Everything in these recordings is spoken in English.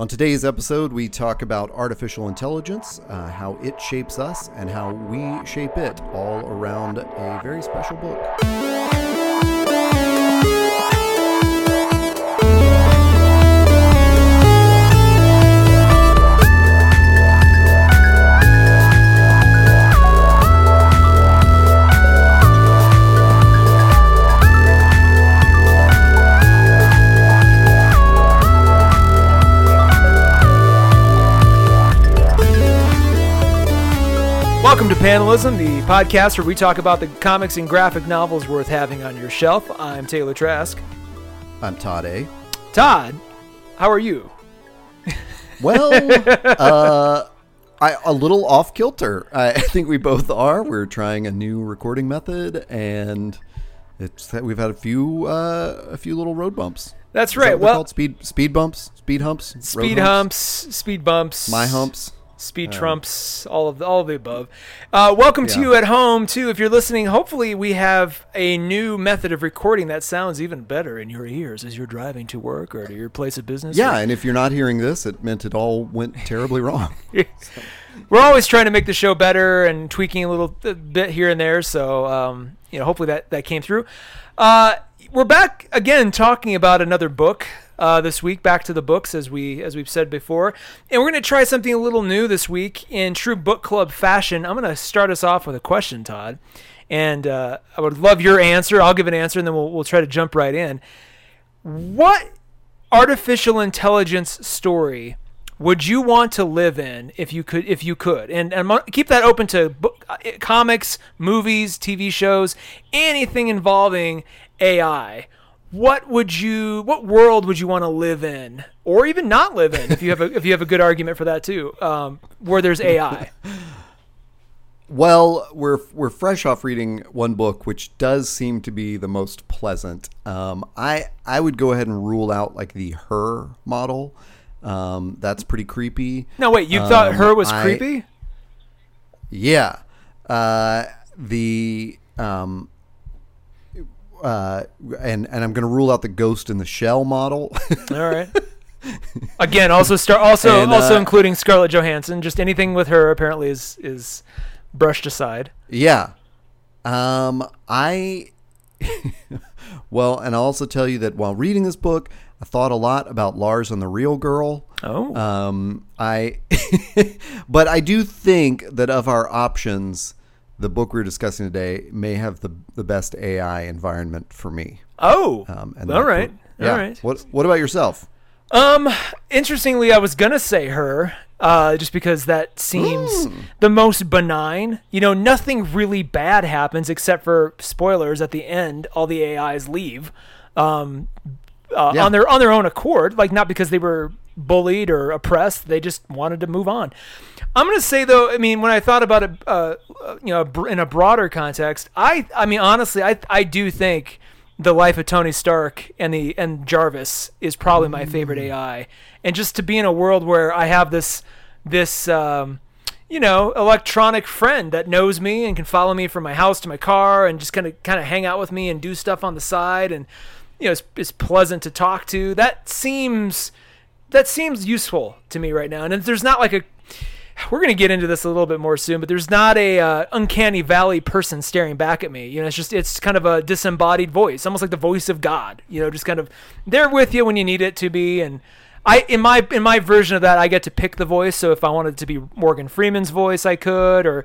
On today's episode, we talk about artificial intelligence, uh, how it shapes us, and how we shape it, all around a very special book. Welcome to Panelism, the podcast where we talk about the comics and graphic novels worth having on your shelf. I'm Taylor Trask. I'm Todd A. Todd, how are you? Well, uh, I, a little off kilter. I think we both are. We're trying a new recording method, and it's that we've had a few uh, a few little road bumps. That's right. that Well, speed speed bumps, speed humps, speed humps, speed bumps, my humps. Speed trumps, all of the, all of the above. Uh, welcome to you at home too. If you're listening, hopefully we have a new method of recording that sounds even better in your ears as you're driving to work or to your place of business. Yeah, or- and if you're not hearing this, it meant it all went terribly wrong. we're always trying to make the show better and tweaking a little uh, bit here and there. So, um, you know, hopefully that, that came through. Uh, we're back again talking about another book uh, this week. Back to the books, as we as we've said before, and we're going to try something a little new this week in true book club fashion. I'm going to start us off with a question, Todd, and uh, I would love your answer. I'll give an answer, and then we'll we'll try to jump right in. What artificial intelligence story would you want to live in if you could if you could and, and keep that open to book, uh, comics movies tv shows anything involving ai what would you what world would you want to live in or even not live in if you have a if you have a good argument for that too um, where there's ai Well, we're we're fresh off reading one book, which does seem to be the most pleasant. Um, I I would go ahead and rule out like the her model. Um, that's pretty creepy. no wait you thought Um, her was I- creepy Yeah. Uh, the um, uh, and and I'm going to rule out the ghost in the shell model. all right again also start also And, also uh, including scarlett johansson just anything with her apparently is is brushed aside yeah. Um, I well, and I'll also tell you that while reading this book, I thought a lot about Lars and the Real Girl. oh Um, I, but I do think that of our options, the book we're discussing today may have the the best AI environment for me. Oh, Um, and all book- yeah. right. What What about yourself? Um, interestingly, I was gonna say her, uh, just because that seems the most benign. You know, nothing really bad happens except for spoilers at the end. All the AIs leave, um, uh, Yeah. on their on their own accord, like not because they were bullied or oppressed. They just wanted to move on. I'm gonna say though, I mean, when I thought about it, uh, uh, you know, in a broader context, I, I mean, honestly, I, I do think the life of Tony Stark and the and Jarvis is probably my favorite AI. And just to be in a world where I have this this um, you know electronic friend that knows me and can follow me from my house to my car and just kind of kind of hang out with me and do stuff on the side and you know it's, it's pleasant to talk to. That seems that seems useful to me right now. And there's not like a we're going to get into this a little bit more soon, but there's not a uh, uncanny valley person staring back at me. You know, it's just it's kind of a disembodied voice, almost like the voice of God. You know, just kind of there with you when you need it to be. And I in my in my version of that, I get to pick the voice. So if I wanted to be Morgan Freeman's voice, I could, or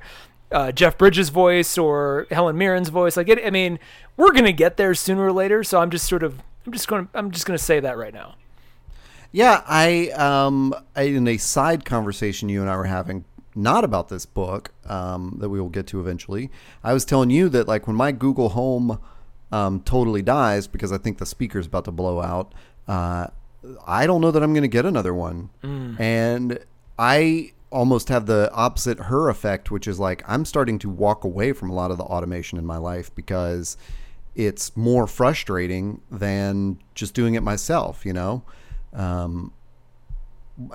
uh, Jeff Bridges' voice, or Helen Mirren's voice. Like it, I mean, we're going to get there sooner or later. So I'm just sort of I'm just going to I'm just going to say that right now. Yeah, I um I, in a side conversation you and I were having not about this book um, that we will get to eventually. I was telling you that like when my Google Home um, totally dies because I think the speaker's about to blow out, uh, I don't know that I'm going to get another one, and I almost have the opposite her effect, which is like I'm starting to walk away from a lot of the automation in my life because it's more frustrating than just doing it myself, you know. Um,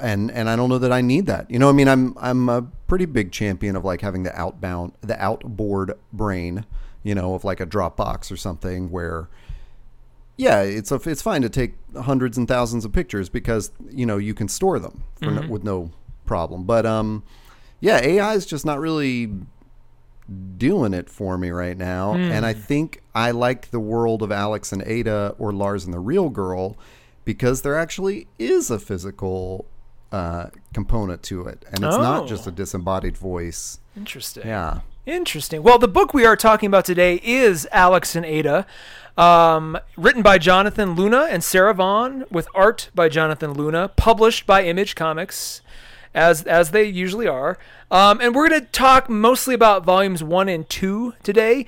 and and I don't know that I need that. You know, I mean, I'm I'm a pretty big champion of like having the outbound, the outboard brain, you know, of like a Dropbox or something where, yeah, it's a, it's fine to take hundreds and thousands of pictures because you know you can store them for no, with no problem. But um, yeah, AI is just not really doing it for me right now, and I think I like the world of Alex and Ada or Lars and the Real Girl because there actually is a physical uh, component to it, and it's Oh. not just a disembodied voice. Interesting. Yeah. Interesting. Well, the book we are talking about today is Alex and Ada, um, written by Jonathan Luna and Sarah Vaughn, with art by Jonathan Luna, published by Image Comics, as as they usually are. Um, and we're going to talk mostly about volumes one and two today,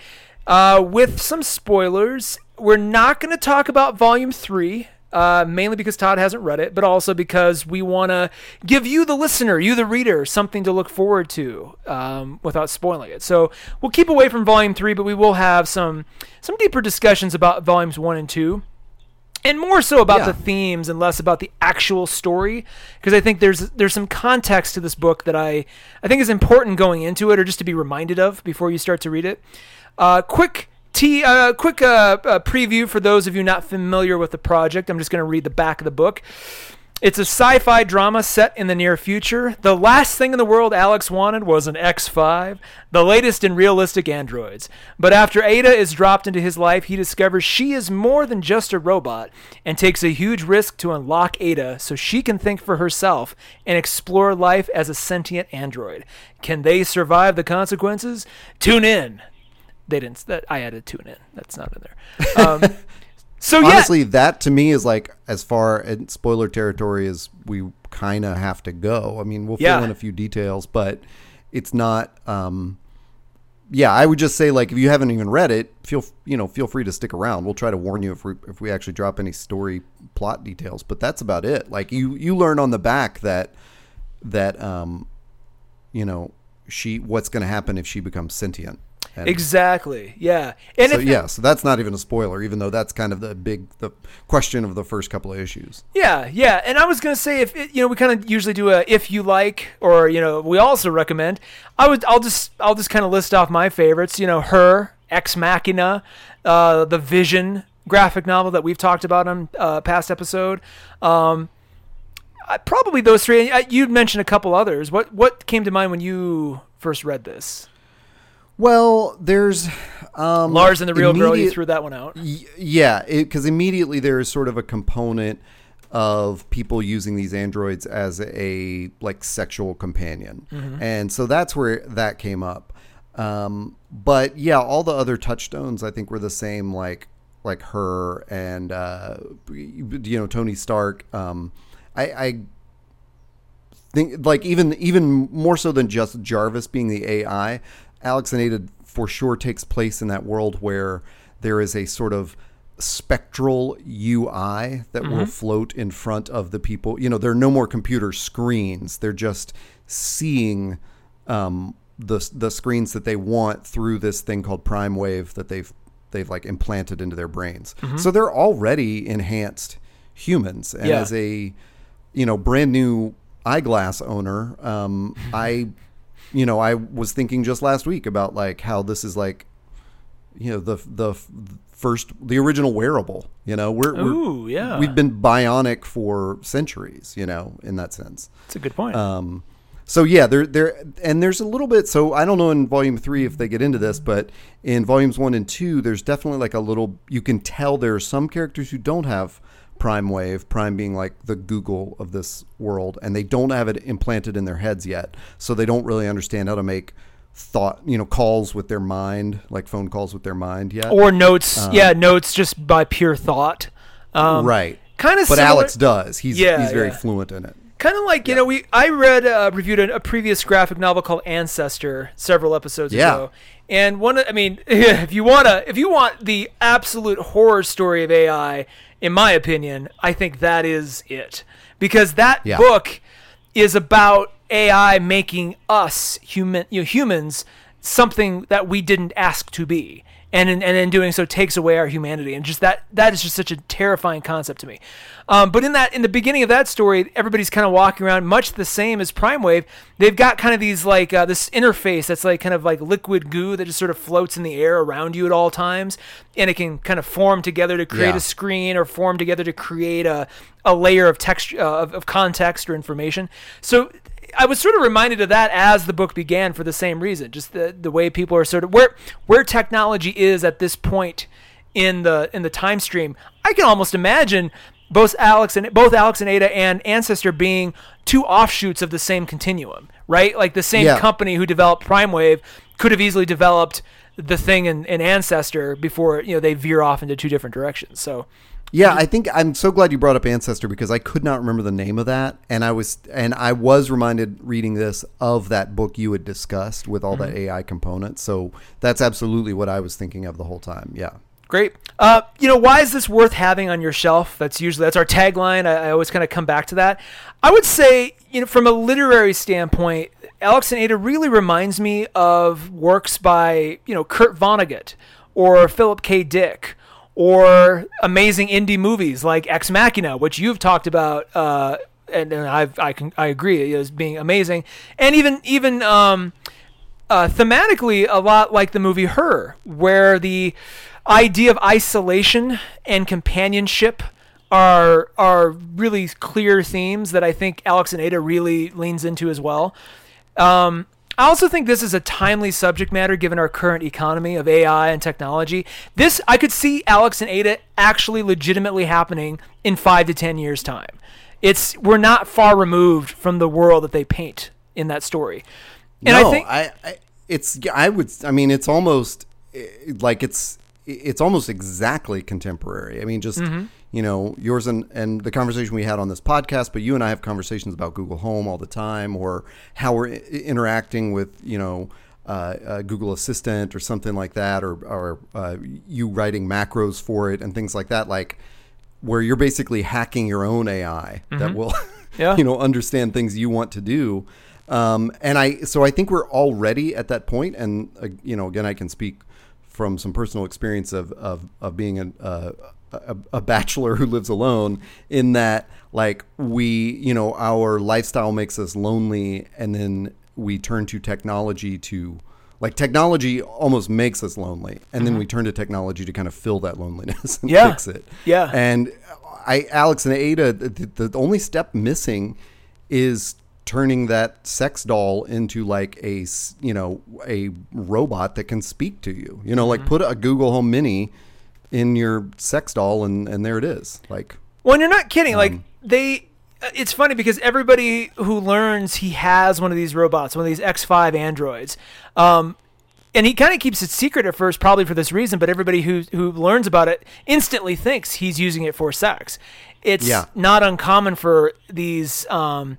uh, with some spoilers. We're not going to talk about volume three. Uh, mainly because Todd hasn't read it, but also because we want to give you, the listener, you, the reader, something to look forward to um, without spoiling it. So we'll keep away from volume three, but we will have some some deeper discussions about volumes one and two and more so about Yeah. the themes and less about the actual story because I think there's there's some context to this book that I I think is important going into it or just to be reminded of before you start to read it. Uh, quick T, uh, quick uh, uh, preview for those of you not familiar with the project. I'm just going to read the back of the book. It's a sci-fi drama set in the near future. The last thing in the world Alex wanted was an X5, the latest in realistic androids. But after Ada is dropped into his life, he discovers she is more than just a robot and takes a huge risk to unlock Ada so she can think for herself and explore life as a sentient android. Can they survive the consequences? Tune in. They didn't. That I added tune in. That's not in there. Um, so yeah, Honestly, that to me is like as far in spoiler territory as we kind of have to go. I mean, we'll Yeah. fill in a few details, but it's not. Um, yeah, I would just say like if you haven't even read it, feel you know feel free to stick around. We'll try to warn you if we if we actually drop any story plot details, but that's about it. Like you you learn on the back that that um, you know she what's going to happen if she becomes sentient. And exactly. Yeah, and so if, yeah, so that's not even a spoiler, even though that's kind of the big the question of the first couple of issues. Yeah, yeah, and I was gonna say if it, you know we kind of usually do a if you like or you know we also recommend. I would I'll just I'll just kind of list off my favorites. You know, her Ex Machina, uh, the Vision graphic novel that we've talked about on uh, past episode. Um, I, probably those three. I, you'd mentioned a couple others. What what came to mind when you first read this? Well, there's um, Lars and the Real Girl. You threw that one out. Y- yeah, because immediately there is sort of a component of people using these androids as a like sexual companion, and so that's where that came up. Um, but yeah, all the other touchstones I think were the same, like like her and uh, you know Tony Stark. Um, I, I think like even even more so than just Jarvis being the AI, Alex and Ada for sure takes place in that world where there is a sort of spectral UI that will float in front of the people. You know, there are no more computer screens. They're just seeing um, the the screens that they want through this thing called Prime Wave that they've they've like implanted into their brains. So they're already enhanced humans. And Yeah. as a you know brand new eyeglass owner, um, I you know I was thinking just last week about like how this is like you know the the first the original wearable. You know we're, we're Ooh, yeah. we've been bionic for centuries. You know in that sense. That's a good point. Um, so yeah, there, there, and there's a little bit. So I don't know in volume three if they get into this, but in volumes one and two, there's definitely like a little. You can tell there are some characters who don't have Prime Wave, Prime being like the Google of this world, and they don't have it implanted in their heads yet, so they don't really understand how to make thought, you know, calls with their mind, like phone calls with their mind yet. or notes. yeah, notes just by pure thought. Um, right. Kind of But similar, Alex does. He's Yeah, he's very yeah. fluent in it. Kind of like you know, we I read uh, reviewed a, a previous graphic novel called Ancestor several episodes Yeah. ago, and one I mean, if you wanna if you want the absolute horror story of AI, in my opinion, I think that is it because that Yeah. book is about AI making us human you know, humans something that we didn't ask to be. And in, and in doing so takes away our humanity. And just that that is just such a terrifying concept to me. Um, but in that in the beginning of that story, everybody's kind of walking around much the same as Prime Wave. They've got kind of these like uh, this interface that's like kind of like liquid goo that just sort of floats in the air around you at all times, and it can kind of form together to create Yeah. a screen or form together to create a a layer of text uh, of, of context or information. So I was sort of reminded of that as the book began for the same reason, just the the way people are sort of where where technology is at this point in the in the time stream. I can almost imagine both Alex and both Alex and Ada and Ancestor being two offshoots of the same continuum, right? Like the same Yeah. company who developed Prime Wave could have easily developed the thing in, in Ancestor before you know they veer off into two different directions. So Yeah, I think I'm so glad you brought up Ancestor because I could not remember the name of that, and I was and I was reminded reading this of that book you had discussed with all that AI components. So that's absolutely what I was thinking of the whole time. Yeah. Great. Uh, you know, why is this worth having on your shelf? That's usually that's our tagline. I, I always kind of come back to that. I would say, you know, from a literary standpoint, Alex and Ada really reminds me of works by you know Kurt Vonnegut or Philip K. Dick or amazing indie movies like Ex Machina, which you've talked about. Uh, and, and I've, I can I agree as being amazing, and even even um, uh, thematically a lot like the movie Her, where the idea of isolation and companionship are are really clear themes that I think Alex and Ada really leans into as well. Um, I also think this is a timely subject matter given our current economy of AI and technology. This I could see Alex and Ada actually legitimately happening in five to ten years' time. It's we're not far removed from the world that they paint in that story. And no, I think I, I it's I would I mean it's almost eh, like it's it's almost exactly contemporary. I mean just Mm-hmm. you know yours and and the conversation we had on this podcast, but you and I have conversations about Google Home all the time or how we're i- interacting with you know. Uh, uh, Google Assistant or something like that, or or uh, you writing macros for it and things like that, like where you're basically hacking your own AI that will, Mm-hmm. Yeah. you know, understand things you want to do. Um, and I, so I think we're already at that point. And uh, you know, again, I can speak from some personal experience of of, of being a, uh, a a bachelor who lives alone. In that, like we, you know, our lifestyle makes us lonely, and then we turn to technology to. Like technology almost makes us lonely, and then we turn to technology to kind of fill that loneliness and Yeah. fix it. Yeah. And I, Alex and Ada, the, the only step missing is turning that sex doll into like a, you know, a robot that can speak to you. You know, like put a Google Home Mini in your sex doll, and and there it is. Like, Well, you're not kidding. like Um, they, uh, it's funny because everybody who learns he has one of these robots, one of these X5 androids, um, and he kind of keeps it secret at first, probably for this reason. But everybody who who learns about it instantly thinks he's using it for sex. It's Yeah. not uncommon for these. Um,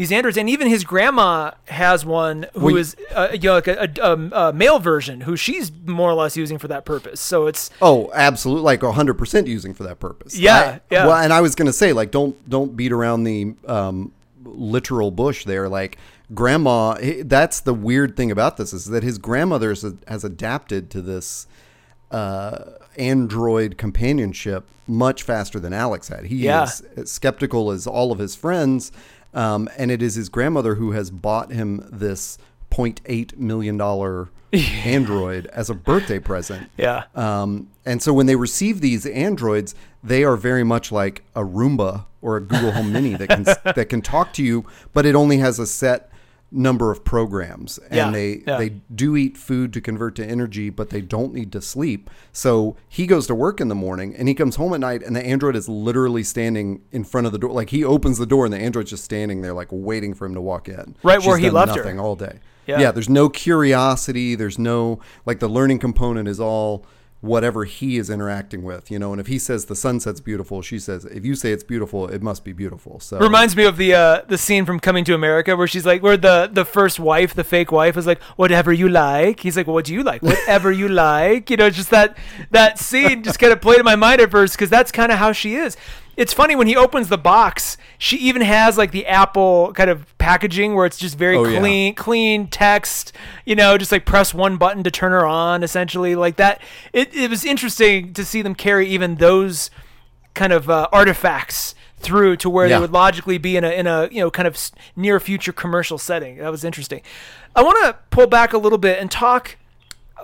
these androids, and even his grandma has one who Well, is uh, you know, like a, a, um, a male version who she's more or less using for that purpose. So it's oh, absolutely, like hundred percent using for that purpose. Yeah, I- yeah. Well, and I was gonna say, like, don't don't beat around the um, literal bush there. Like, grandma, that's the weird thing about this is that his grandmother has, has adapted to this uh, android companionship much faster than Alex had. He Yeah. is skeptical as all of his friends, um, and it is his grandmother who has bought him this 0.8 million dollar android as a birthday present. yeah, Um, and so when they receive these androids, they are very much like a Roomba or a Google Home Mini that can that can talk to you, but it only has a set number of programs, and Yeah, they yeah. they do eat food to convert to energy, but they don't need to sleep. So he goes to work in the morning, and he comes home at night, and the android is literally standing in front of the door. Like he opens the door, and the android's just standing there, like waiting for him to walk in. Right where he left her. all day. Yeah. yeah, there's no curiosity. There's no like the learning component is all whatever he is interacting with, you know. And if he says the sunset's beautiful, she says if you say it's beautiful, it must be beautiful. So Reminds me of the uh, the scene from Coming to America where she's like, where the the first wife, the fake wife, is like, "Whatever you like." He's like, well, "What do you like?" Whatever you like. You know, just that that scene just kind of played in my mind at first because that's kind of how she is. It's funny when he opens the box. She even has like the Apple kind of packaging where it's just very Oh, yeah. clean, clean text. You know, just like press one button to turn her on. Essentially, like that. It it was interesting to see them carry even those kind of uh, artifacts through to where Yeah. they would logically be in a in a you know kind of near future commercial setting. That was interesting. I want to pull back a little bit and talk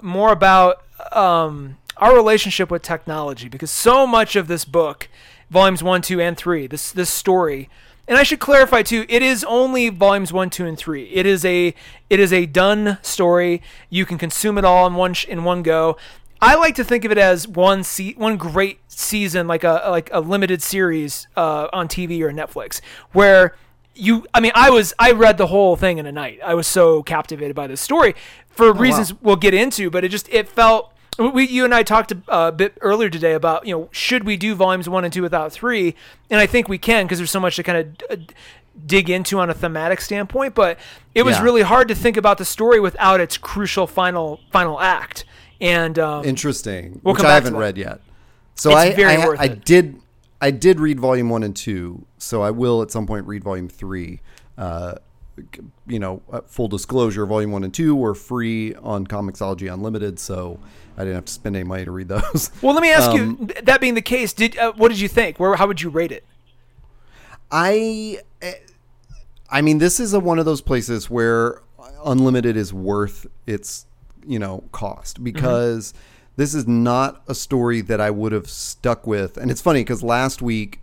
more about um, our relationship with technology because so much of this book, volumes one, two, and three, this this story, and I should clarify too, it is only volumes one, two, and three. It is a it is a done story. You can consume it all in one sh- in one go. I like to think of it as one se- one great season, like a like a limited series uh, on TV or Netflix, where you i mean i was i read the whole thing in a night i was so captivated by this story for reasons we'll get into but it just it felt we you and i talked a, bit earlier today about you know should we do volumes one and two without three and i think we can because there's so much to kind of uh, dig into on a thematic standpoint but it was Yeah. really hard to think about the story without its crucial final final act and um, Interesting, We'll which I haven't read yet. So It's I very I, I did I did read volume one and two. So I will at some point read volume three. Uh, you know, uh, full disclosure, volume one and two were free on Comixology Unlimited, so I didn't have to spend any money to read those. well let me ask Um, you that being the case did uh, what did you think where how would you rate it I, eh, I mean, this is a, one of those places where unlimited is worth its, you know, cost because this is not a story that I would have stuck with. And it's funny because last week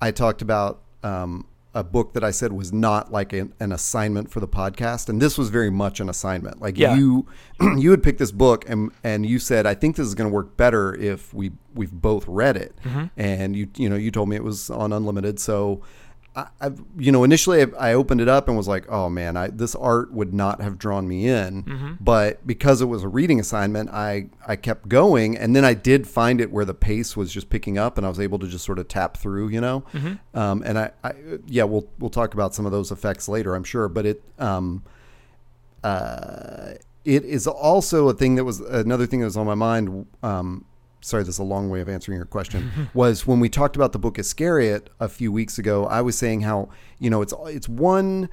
I talked about um, a book that I said was not like an, an assignment for the podcast, and this was very much an assignment. Like Yeah. you, you had picked this book, and and you said, I think this is going to work better if we we've both read it. Mm-hmm. And you you know you told me it was on unlimited, so. I, I've, you know, initially I, I opened it up and was like, "Oh man, I, this art would not have drawn me in." But because it was a reading assignment, I I kept going, and then I did find it where the pace was just picking up, and I was able to just sort of tap through, you know. Um, and I, I, yeah, we'll we'll talk about some of those effects later, I'm sure. But it, um, uh, it is also a thing that was another thing that was on my mind. Um, sorry, this is a long way of answering your question. was when we talked about the book Iscariot a few weeks ago. I was saying how you know it's it's one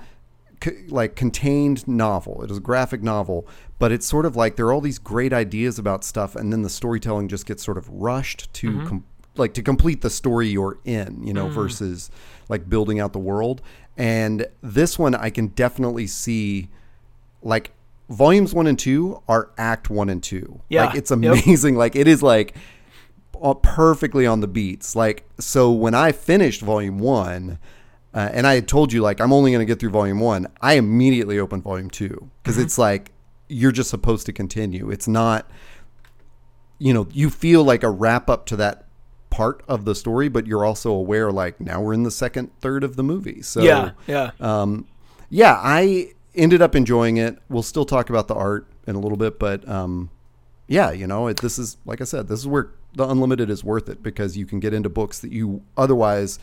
co- like contained novel. It is a graphic novel, but it's sort of like there are all these great ideas about stuff, and then the storytelling just gets sort of rushed to mm-hmm. com- like to complete the story you're in, you know, mm. versus like building out the world. And this one, I can definitely see like volumes one and two are act one and two. Yeah. Like it's Yep. amazing. Like it is like perfectly on the beats. Like so when I finished volume one, uh, and I had told you like I'm only going to get through volume one, I immediately opened volume two because it's like you're just supposed to continue. It's not, you know, you feel like a wrap up to that part of the story, but you're also aware like now we're in the second third of the movie. So yeah yeah um, yeah, I ended up enjoying it. We'll still talk about the art in a little bit, but um, yeah, you know, it, this is like I said, this is where the unlimited is worth it because you can get into books that you otherwise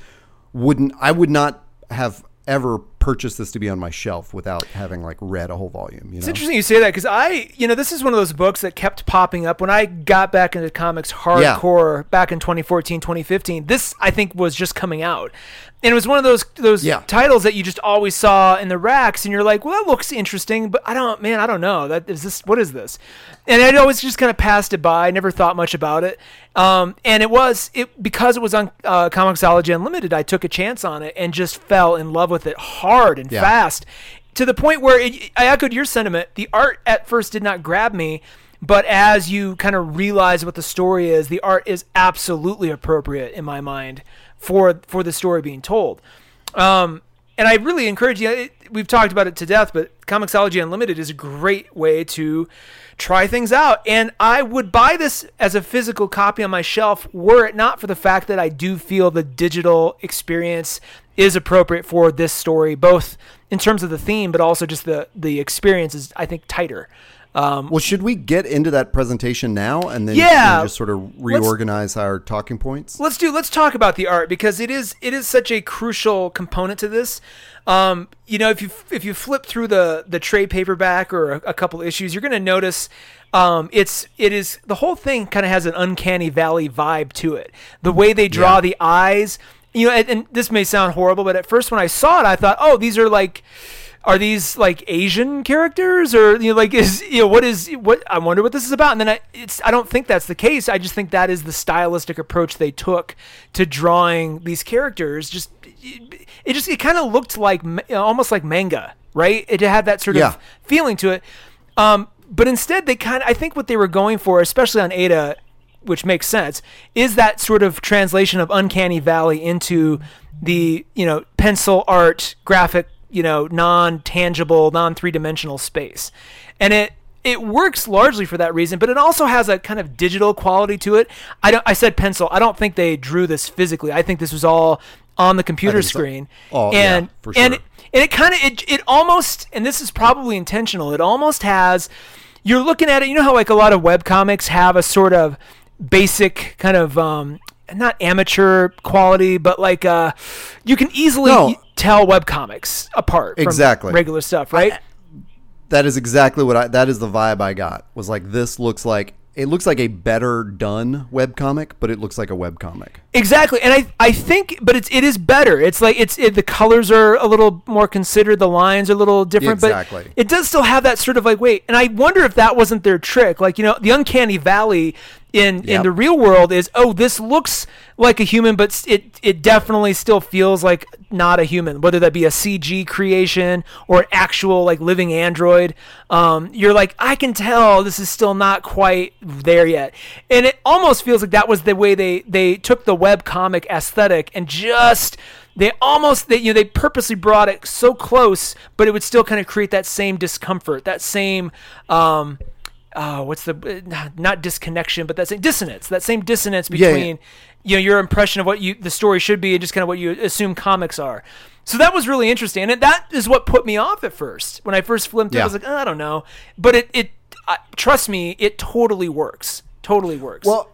wouldn't. I would not have ever purchased this to be on my shelf without having like read a whole volume. You It's interesting you say that because I, you know, this is one of those books that kept popping up when I got back into comics hardcore back in 2014, 2015. This I think was just coming out, and it was one of those those Yeah. titles that you just always saw in the racks, and you're like, well, that looks interesting, but I don't, man, I don't know. That is this, what is this? And I'd always just kind of passed it by, never thought much about it. Um, and it was it because it was on uh, Comixology Unlimited. I took a chance on it and just fell in love with it hard and Yeah. fast to the point where it, I echoed your sentiment. The art at first did not grab me, but as you kind of realize what the story is, the art is absolutely appropriate in my mind for for the story being told. Um, and I really encourage you. It, we've talked about it to death, but Comixology Unlimited is a great way to try things out. And I would buy this as a physical copy on my shelf were it not for the fact that I do feel the digital experience is appropriate for this story, both in terms of the theme, but also just the the experience is I think tighter. Um, well, should we get into that presentation now and then Yeah. just sort of reorganize our talking points? let's do let's talk about the art because it is it is such a crucial component to this um, you know if you if you flip through the the trade paperback or a, a couple issues you're going to notice um, it's it is the whole thing kind of has an uncanny valley vibe to it the way they draw Yeah. the eyes you know, and, and this may sound horrible, but at first when I saw it, I thought, oh, these are like are these like Asian characters? Or you know like is you know what is what I wonder what this is about. And then I it's I don't think that's the case. I just think that is the stylistic approach they took to drawing these characters. Just it, it just it kind of looked like almost like manga right? It had that sort Yeah. of feeling to it. Um but instead they kind of I think what they were going for especially on Ada which makes sense, is that sort of translation of Uncanny Valley into the you know pencil art graphic you know non-tangible non three-dimensional space and it it works largely for that reason but it also has a kind of digital quality to it i don't i said pencil i don't think they drew this physically i think this was all on the computer so. screen Oh, yeah, and for and sure. it, and it kind of it, it almost and this is probably intentional it almost has you're looking at it you know how like a lot of web comics have a sort of basic kind of um not amateur quality but like uh you can easily No. Tell web comics apart from Exactly. regular stuff right That is exactly what I. That is the vibe I got. Was like this looks like it looks like a better done webcomic, but it looks like a webcomic. Exactly, and I I think, but it's it is better. It's like it's it, the colors are a little more considered, the lines are a little different, Exactly. but it does still have that sort of like wait. And I wonder if that wasn't their trick. Like you know, the uncanny valley in in the real world is oh this looks like a human, but it it definitely still feels like not a human. Whether that be a CG creation or an actual like living android, um, you're like I can tell this is still not quite there yet, and it almost feels like that was the way they they took the web comic aesthetic and just they almost they you know they purposely brought it so close, but it would still kind of create that same discomfort, that same um, uh, what's the uh, not disconnection, but that same dissonance, that same dissonance Yeah, yeah. between you know your impression of what you the story should be and just kind of what you assume comics are. So that was really interesting, and that is what put me off at first. When I first flipped it, I was like, "Oh, I don't know, but it it uh, trust me, it totally works. Totally works. Well,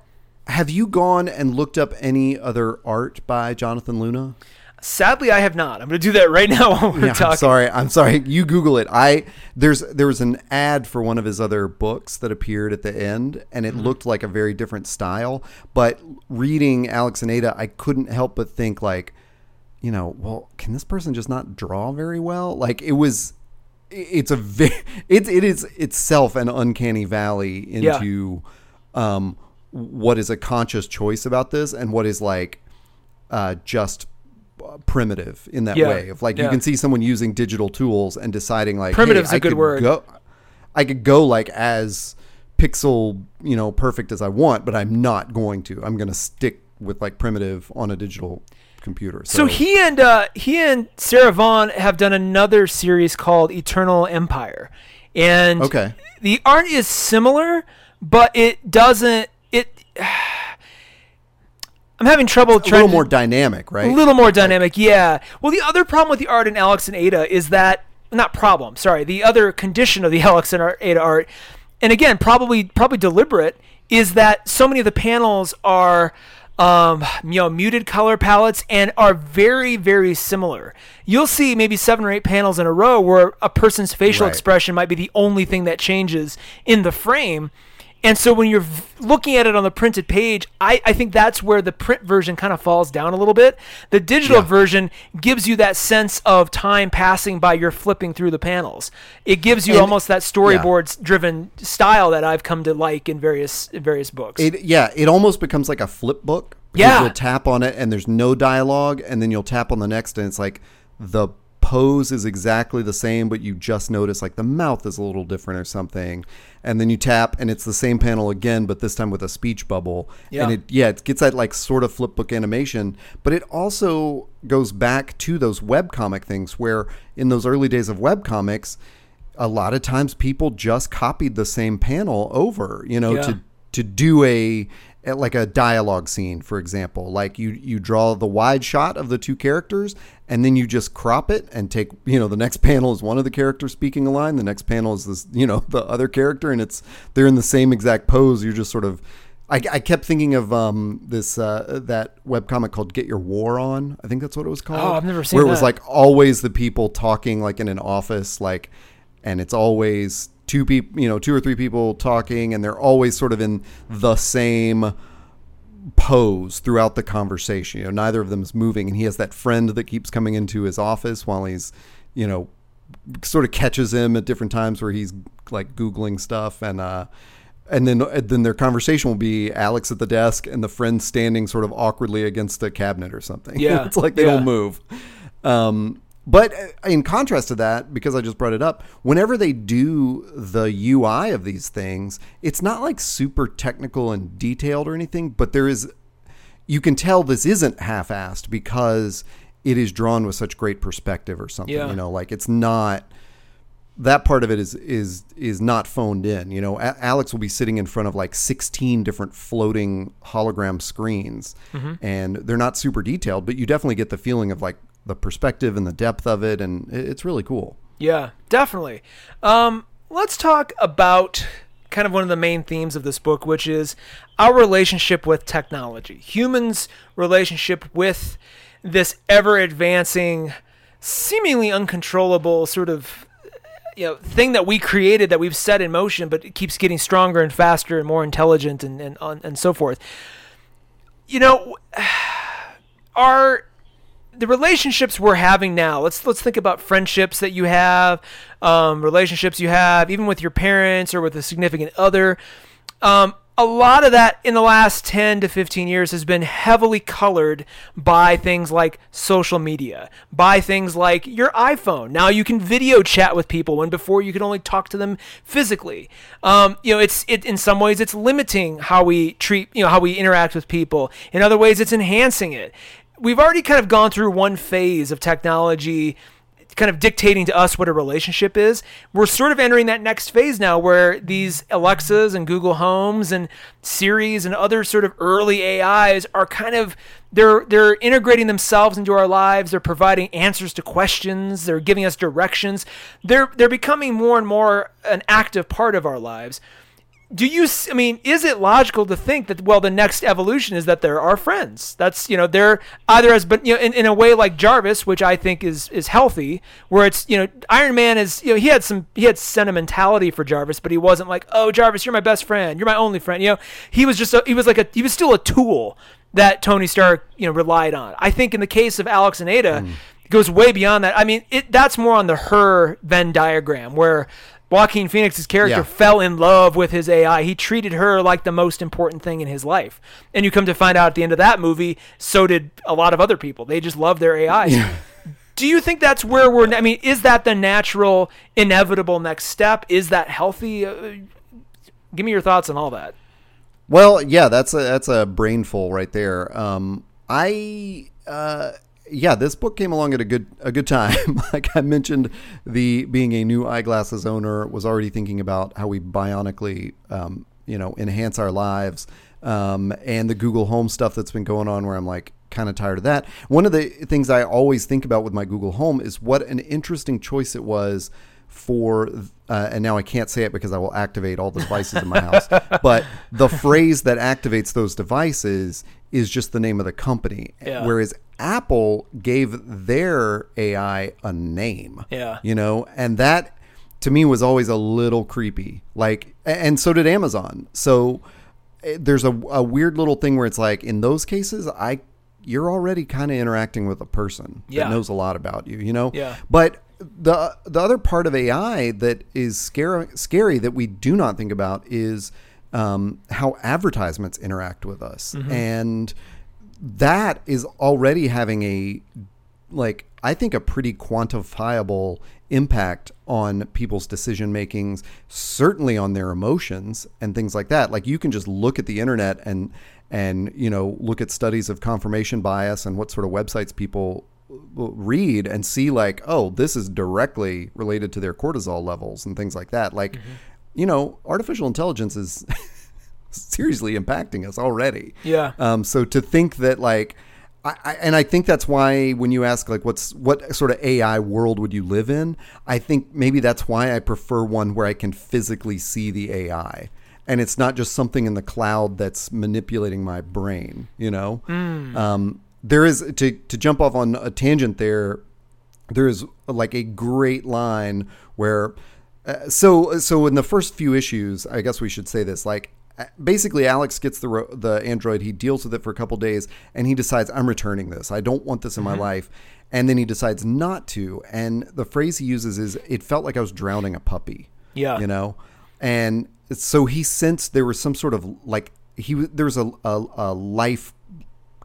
have you gone and looked up any other art by Jonathan Luna? Sadly, I have not. I'm going to do that right now while we're Yeah, talking. I'm sorry. I'm sorry. You Google it. I there's there was an ad for one of his other books that appeared at the end, and Mm-hmm. it looked like a very different style. But reading Alex and Ada, I couldn't help but think like, you know, well, can this person just not draw very well? Like it was. It's a very it it is itself an uncanny valley into um, what is a conscious choice about this and what is like uh, just primitive in that Yeah, way of like you can see someone using digital tools and deciding like Primitive's hey, a I good word. go I could go like as pixel you know perfect as I want but I'm not going to I'm going to stick with like primitive on a digital computer So he and uh, he and Sarah Vaughn have done another series called Eternal Empire, and Okay. the art is similar, but it doesn't. It. I'm having trouble a trying little to- more dynamic right a little more dynamic, yeah. Well, the other problem with the art in Alex and Ada is that not problem. Sorry, the other condition of the Alex and Ada art, and again, probably probably deliberate, is that so many of the panels are. Um, you know, muted color palettes and are very, very similar. You'll see maybe seven or eight panels in a row where a person's facial Right. expression might be the only thing that changes in the frame. And so when you're v- looking at it on the printed page, I, I think that's where the print version kind of falls down a little bit. The digital Yeah. version gives you that sense of time passing by you're flipping through the panels. It gives you And- almost that storyboards driven style that I've come to like in various in various books. It yeah, it almost becomes like a flip book. Yeah. you'll tap on it and there's no dialogue, and then you'll tap on the next, and it's like the pose is exactly the same, but you just notice like the mouth is a little different or something, and then you tap and it's the same panel again, but this time with a speech bubble, Yeah. and it yeah, it gets that like sort of flip book animation, but it also goes back to those webcomic things where in those early days of webcomics. A lot of times people just copied the same panel over, you know, Yeah. to to do a like a dialogue scene for example like you you draw the wide shot of the two characters and then you just crop it and take you know the next panel is one of the characters speaking a line the next panel is this you know the other character and it's they're in the same exact pose you're just sort of I, I kept thinking of um, this uh, that webcomic called Get Your War On. I think that's what it was called. Oh, I've never seen Where it was like always the people talking like in an office, like, and it's always two people, you know, two or three people talking, and they're always sort of in the same pose throughout the conversation. You know, neither of them is moving, and he has that friend that keeps coming into his office while he's, you know, sort of catches him at different times where he's like googling stuff and uh and then then their conversation will be Alex at the desk and the friend standing sort of awkwardly against a cabinet or something. Yeah. it's like they Yeah. don't move. Um, but uh, in contrast to that, because I just brought it up, whenever they do the UI of these things, it's not like super technical and detailed or anything, but there is you can tell this isn't half-assed because it is drawn with such great perspective or something. Yeah. You know, like it's not that part of it is is is not phoned in. You know, A- Alex will be sitting in front of like 16 different floating hologram screens, and they're not super detailed, but you definitely get the feeling of like the perspective and the depth of it, and it's really cool. Yeah, definitely. Um, let's talk about kind of one of the main themes of this book, which is our relationship with technology, humans' relationship with this ever advancing, seemingly uncontrollable sort of you know thing that we created that we've set in motion, but it keeps getting stronger and faster and more intelligent and and and so forth. You know, our the relationships we're having now let's let's think about friendships that you have um, relationships you have even with your parents or with a significant other. Um, a lot of that in the last 10 to 15 years has been heavily colored by things like social media by things like your iphone. Now you can video chat with people when before you could only talk to them physically. Um, you know it's it in some ways it's limiting how we treat you know how we interact with people. In other ways it's enhancing it we've already kind of gone through one phase of technology kind of dictating to us what a relationship is. We're sort of entering that next phase now where these Alexas and Google Homes and Siris and other sort of early AIs are kind of they're they're integrating themselves into our lives. They're providing answers to questions. They're giving us directions. They're they're becoming more and more an active part of our lives do you i mean is it logical to think that well the next evolution is that there are friends? That's you know they're either as but you know in, in a way like jarvis which i think is is healthy where it's you know iron man is you know he had some he had sentimentality for jarvis but he wasn't like oh jarvis you're my best friend. You're my only friend. You know he was just a, he was like a he was still a tool that tony stark you know relied on. I think in the case of alex and ada it goes way beyond that. I mean it that's more on the her venn diagram where Joaquin Phoenix's character Yeah. fell in love with his AI. He treated her like the most important thing in his life. And you come to find out at the end of that movie, so did a lot of other people. They just love their AIs. Do you think that's where we're? I mean, is that the natural, inevitable next step? Is that healthy? Uh, give me your thoughts on all that. Well, yeah, that's a that's a brainful right there. Um, I uh, yeah, this book came along at a good a good time. like I mentioned, the being a new eyeglasses owner was already thinking about how we bionically um, you know enhance our lives, um, and the Google Home stuff that's been going on where I'm like kind of tired of that. One of the things I always think about with my Google Home is what an interesting choice it was for uh, and now I can't say it because I will activate all the devices in my house. But the phrase that activates those devices is just the name of the company. Yeah. Whereas Apple gave their AI a name. Yeah. You know, and that to me was always a little creepy. Like and so did Amazon. So eh, there's a, a weird little thing where it's like in those cases I you're already kind of interacting with a person Yeah. that knows a lot about you, you know? Yeah. But the the other part of AI that is scary scary that we do not think about is um, how advertisements interact with us, and that is already having a like I think a pretty quantifiable impact on people's decision makings, certainly on their emotions and things like that. Like you can just look at the internet and and you know look at studies of confirmation bias and what sort of websites people read and see like oh this is directly related to their cortisol levels and things like that. Like you know artificial intelligence is seriously impacting us already. Yeah. um, so to think that like, I, I, and I think that's why when you ask like what's what sort of AI world would you live in, I think maybe that's why I prefer one where I can physically see the AI, and it's not just something in the cloud that's manipulating my brain. You know, um, there is to to jump off on a tangent there. There is like a great line where, uh, so so in the first few issues, I guess we should say this like basically Alex gets the ro- the android. He deals with it for a couple days, and he decides I'm returning this. I don't want this in my life. And then he decides not to. And the phrase he uses is, "It felt like I was drowning a puppy." Yeah. you know, and so he sensed there was some sort of like he there was a, a, a life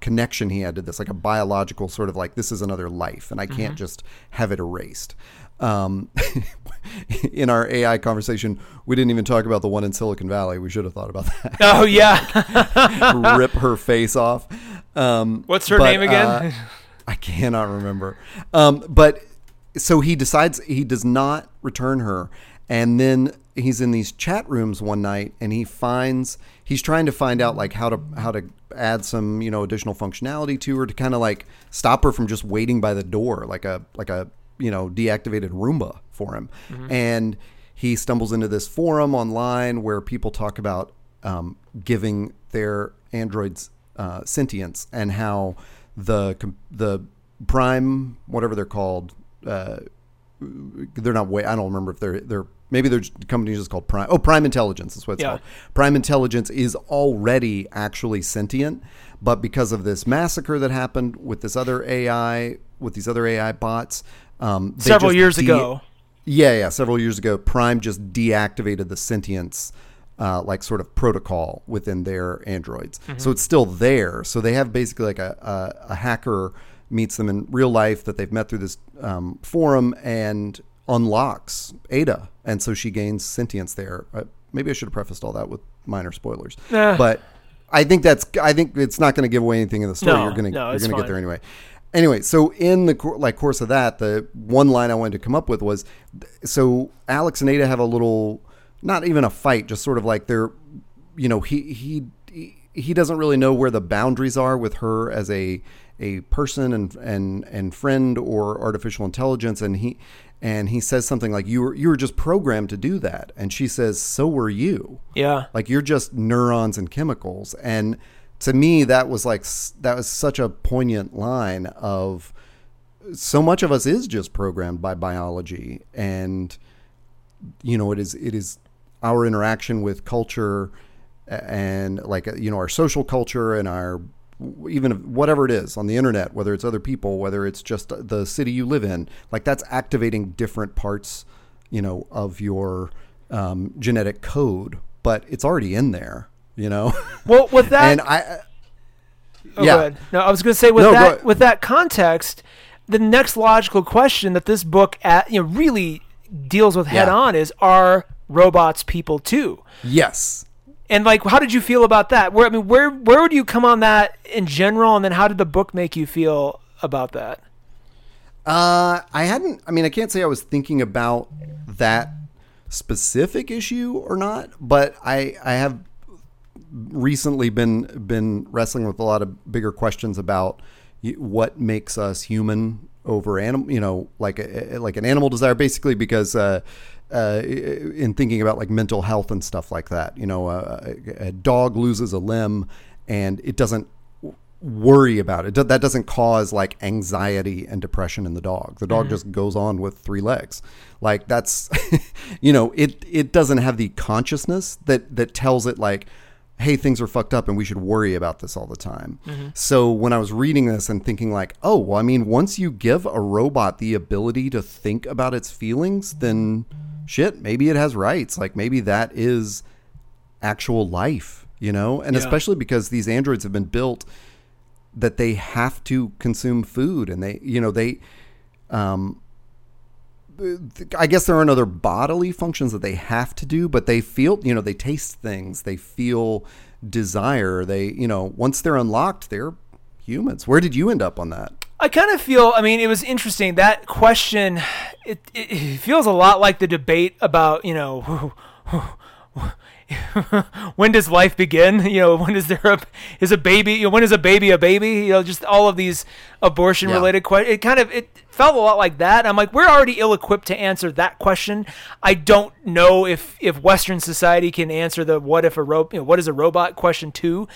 connection he had to this, like a biological sort of like this is another life, and I can't Mm-hmm. just have it erased. Um, in our AI conversation, we didn't even talk about the one in Silicon Valley. We should have thought about that. Oh yeah. Rip her face off. Um, What's her but, name again? uh, I cannot remember. Um, but so he decides he does not return her, and then he's in these chat rooms one night, and he finds he's trying to find out like how to how to add some you know additional functionality to her to kind of like stop her from just waiting by the door like a like a you know deactivated Roomba for him, and he stumbles into this forum online where people talk about um, giving their androids uh, sentience and how the the prime whatever they're called uh, they're not way I don't remember if they're they're maybe their company just called Prime oh Prime Intelligence is what it's Yeah. called Prime Intelligence is already actually sentient but because of this massacre that happened with this other AI with these other AI bots um, Several years de- ago. yeah, yeah. Several years ago, Prime just deactivated the sentience, uh, like sort of protocol within their androids. So it's still there. So they have basically like a, a, a hacker meets them in real life that they've met through this um, forum and unlocks Ada, and so she gains sentience there. Uh, maybe I should have prefaced all that with minor spoilers, Eh. but I think that's I think it's not going to give away anything in the story. No, you're gonna no, you're gonna get there anyway. Anyway, so in the like course of that, the one line I wanted to come up with was, so Alex and Ada have a little, not even a fight, just sort of like they're, you know, he he he doesn't really know where the boundaries are with her as a a person and and and friend or artificial intelligence, and he and he says something like you were you were just programmed to do that, and she says so were you. Yeah. Like you're just neurons and chemicals. And to me, that was like, that was such a poignant line of so much of us is just programmed by biology. And, you know, it is, it is our interaction with culture and like, you know, our social culture and our, even if- whatever it is on the internet, whether it's other people, whether it's just the city you live in, like that's activating different parts, you know, of your um, genetic code, but it's already in there, you know. Well, with that, and I, Oh, yeah. No, I was going to say with No, that with that context, the next logical question that this book at, you know really deals with head Yeah. on is are robots people too? yes, And like how did you feel about that? Where I mean where where would you come on that in general and then how did the book make you feel about that? Uh, I hadn't. I mean, I can't say I was thinking about that specific issue or not, but I I have recently been been wrestling with a lot of bigger questions about what makes us human over animal. You know, like a, like an animal desire, basically because. Uh, uh, in thinking about like mental health and stuff like that, you know, uh, a, a dog loses a limb and it doesn't worry about it. That doesn't cause like anxiety and depression in the dog. The dog mm-hmm. just goes on with three legs. Like that's, you know, it it doesn't have the consciousness that that tells it like, hey, things are fucked up and we should worry about this all the time. Mm-hmm. So when I was reading this and thinking like, oh, well, I mean, once you give a robot the ability to think about its feelings, then shit, maybe it has rights. Like maybe that is actual life, you know? And Yeah. especially because these androids have been built that they have to consume food and they, you know, they, um, I guess there aren't other bodily functions that they have to do, but they feel, you know, they taste things, they feel desire. They, you know, once they're unlocked, they're humans. Where did you end up on that? I kind of feel. I mean, it was interesting that question. It, it, feels a lot like the debate about you know. when does life begin? You know, when is there a is a baby? You know, when is a baby a baby? You know, just all of these abortion related questions. It kind of it felt a lot like that. I'm like, we're already ill equipped to answer that question. I don't know if if Western society can answer the what if a ro- you know, what is a robot question too.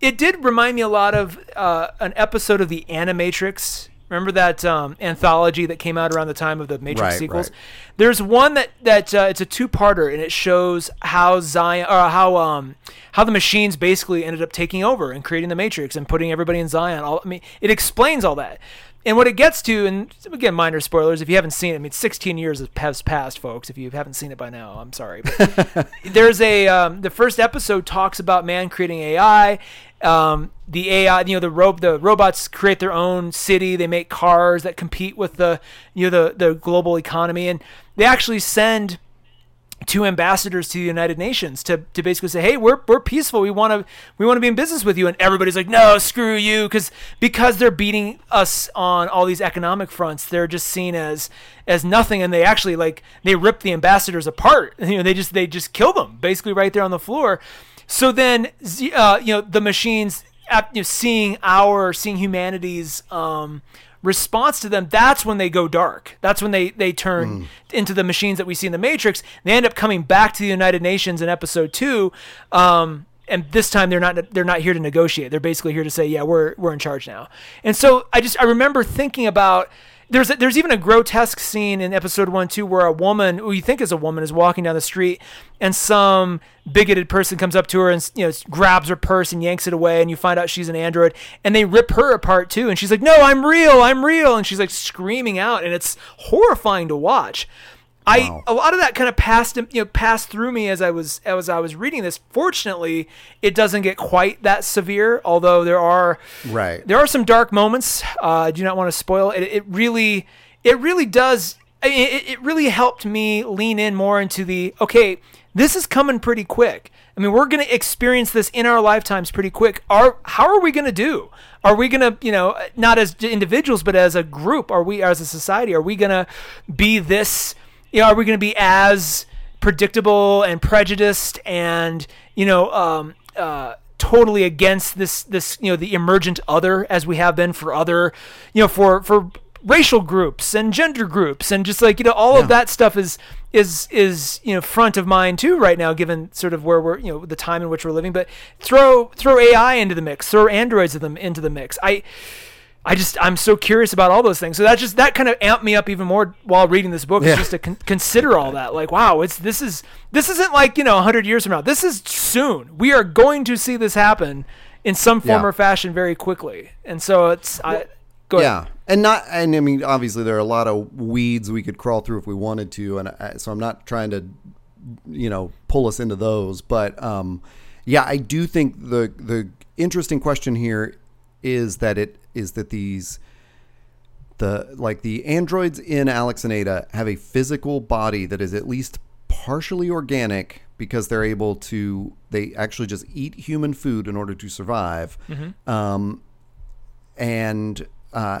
It did remind me a lot of uh, an episode of the Animatrix Remember that um, anthology that came out around the time of the Matrix Right, sequels? right. There's one that that uh, it's a two-parter, and it shows how Zion or how um how the machines basically ended up taking over and creating the Matrix and putting everybody in Zion. All I mean, it explains all that. And what it gets to, and again, minor spoilers if you haven't seen it. I mean, 16 years has passed, folks. If you haven't seen it by now, I'm sorry. But there's a um, the first episode talks about man creating AI. Um, the AI, you know, the ro- the robots create their own city. They make cars that compete with the you know the the global economy, and they actually send two ambassadors to the United Nations to, to basically say, hey, we're, we're peaceful. We want to we want to be in business with you. And everybody's like, no, screw you, because because they're beating us on all these economic fronts, they're just seen as as nothing. And they actually like they rip the ambassadors apart. You know, they just they just kill them basically right there on the floor. So then, uh, you know, the machines, you know, seeing our seeing humanity's um, response to them, that's when they go dark. That's when they they turn into the machines that we see in the Matrix. They end up coming back to the United Nations in episode two. Um, and this time they're not they're not here to negotiate. They're basically here to say, yeah, we're we're in charge now. And so I just I remember thinking about there's a, there's even a grotesque scene in episode one too where a woman who you think is a woman is walking down the street and some bigoted person comes up to her and you know grabs her purse and yanks it away and you find out she's an android and they rip her apart too and she's like no I'm real I'm real and she's like screaming out and it's horrifying to watch. I Wow. a lot of that kind of passed you know passed through me as I was as I was reading this. Fortunately, it doesn't get quite that severe. Although there are Right. there are some dark moments. Uh, I do not want to spoil it. It really it really does. It, it really helped me lean in more into the okay. This is coming pretty quick. I mean, we're going to experience this in our lifetimes pretty quick. Are how are we going to do? Are we going to, you know, not as individuals, but as a group? Are we as a society? Are we going to be this? You know, are we going to be as predictable and prejudiced and you know um, uh, totally against this this you know the emergent other as we have been for other you know for for racial groups and gender groups and just like you know all Yeah. of that stuff is is is you know front of mind too right now given sort of where we're you know the time in which we're living but throw throw AI into the mix throw androids of them into the mix I I just I'm so curious about all those things. So that just that kind of amped me up even more while reading this book, is just to con- consider all that. Like, wow, it's this is this isn't like you know 100 years from now. This is soon. We are going to see this happen in some form Yeah. or fashion very quickly. And so it's I go ahead. Yeah, and not, and I mean, obviously, there are a lot of weeds we could crawl through if we wanted to, and I, so I'm not trying to, you know, pull us into those. But um, yeah, I do think the the interesting question here is that it is that these the like the androids in Alex and Ada have a physical body that is at least partially organic because they're able to they actually just eat human food in order to survive. Um, and uh,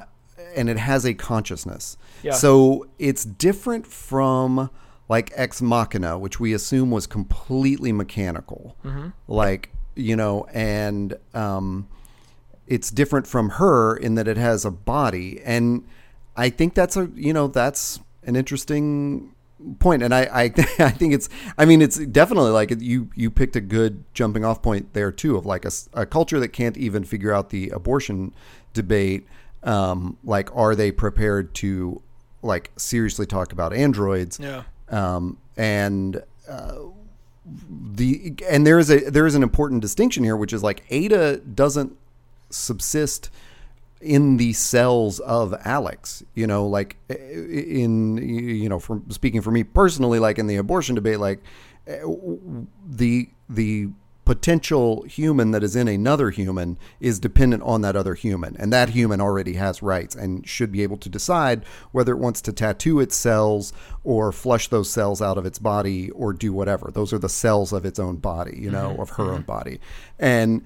and it has a consciousness. Yeah. so it's different from like ex machina which we assume was completely mechanical. Like you know and um, it's different from her in that it has a body. And i think that's a you know that's an interesting point. And i i, I think it's i mean it's definitely like you you picked a good jumping off point there too of like a culture that can't even figure out the abortion debate um like are they prepared to like seriously talk about androids? Yeah. um and the and there is a there is an important distinction here, which is like Ada doesn't subsist in the cells of Alex. You know, like eh, eh, in you know, from speaking for me personally, like in the abortion debate, like eh, the the potential human that is in another human is dependent on that other human and that human already has rights and should be able to decide whether it wants to tattoo its cells or flush those cells out of its body or do whatever. Those are the cells of its own body you know mm-hmm. of her mm-hmm. own body. And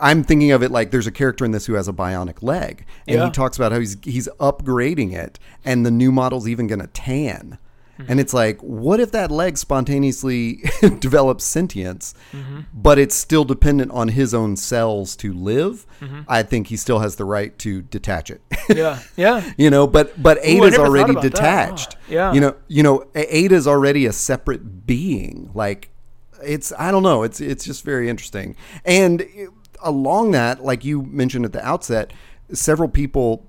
I'm thinking of it like there's a character in this who has a bionic leg, and Yeah. he talks about how he's he's upgrading it, and the new model's even going to tan. And it's like, what if that leg spontaneously develops sentience, but it's still dependent on his own cells to live? I think he still has the right to detach it. Yeah. Yeah. you know, but but Ada's thought already detached. Oh, yeah. You know, you know, Ada's already a separate being. Like it's I don't know, it's it's just very interesting. And along that, like you mentioned at the outset, several people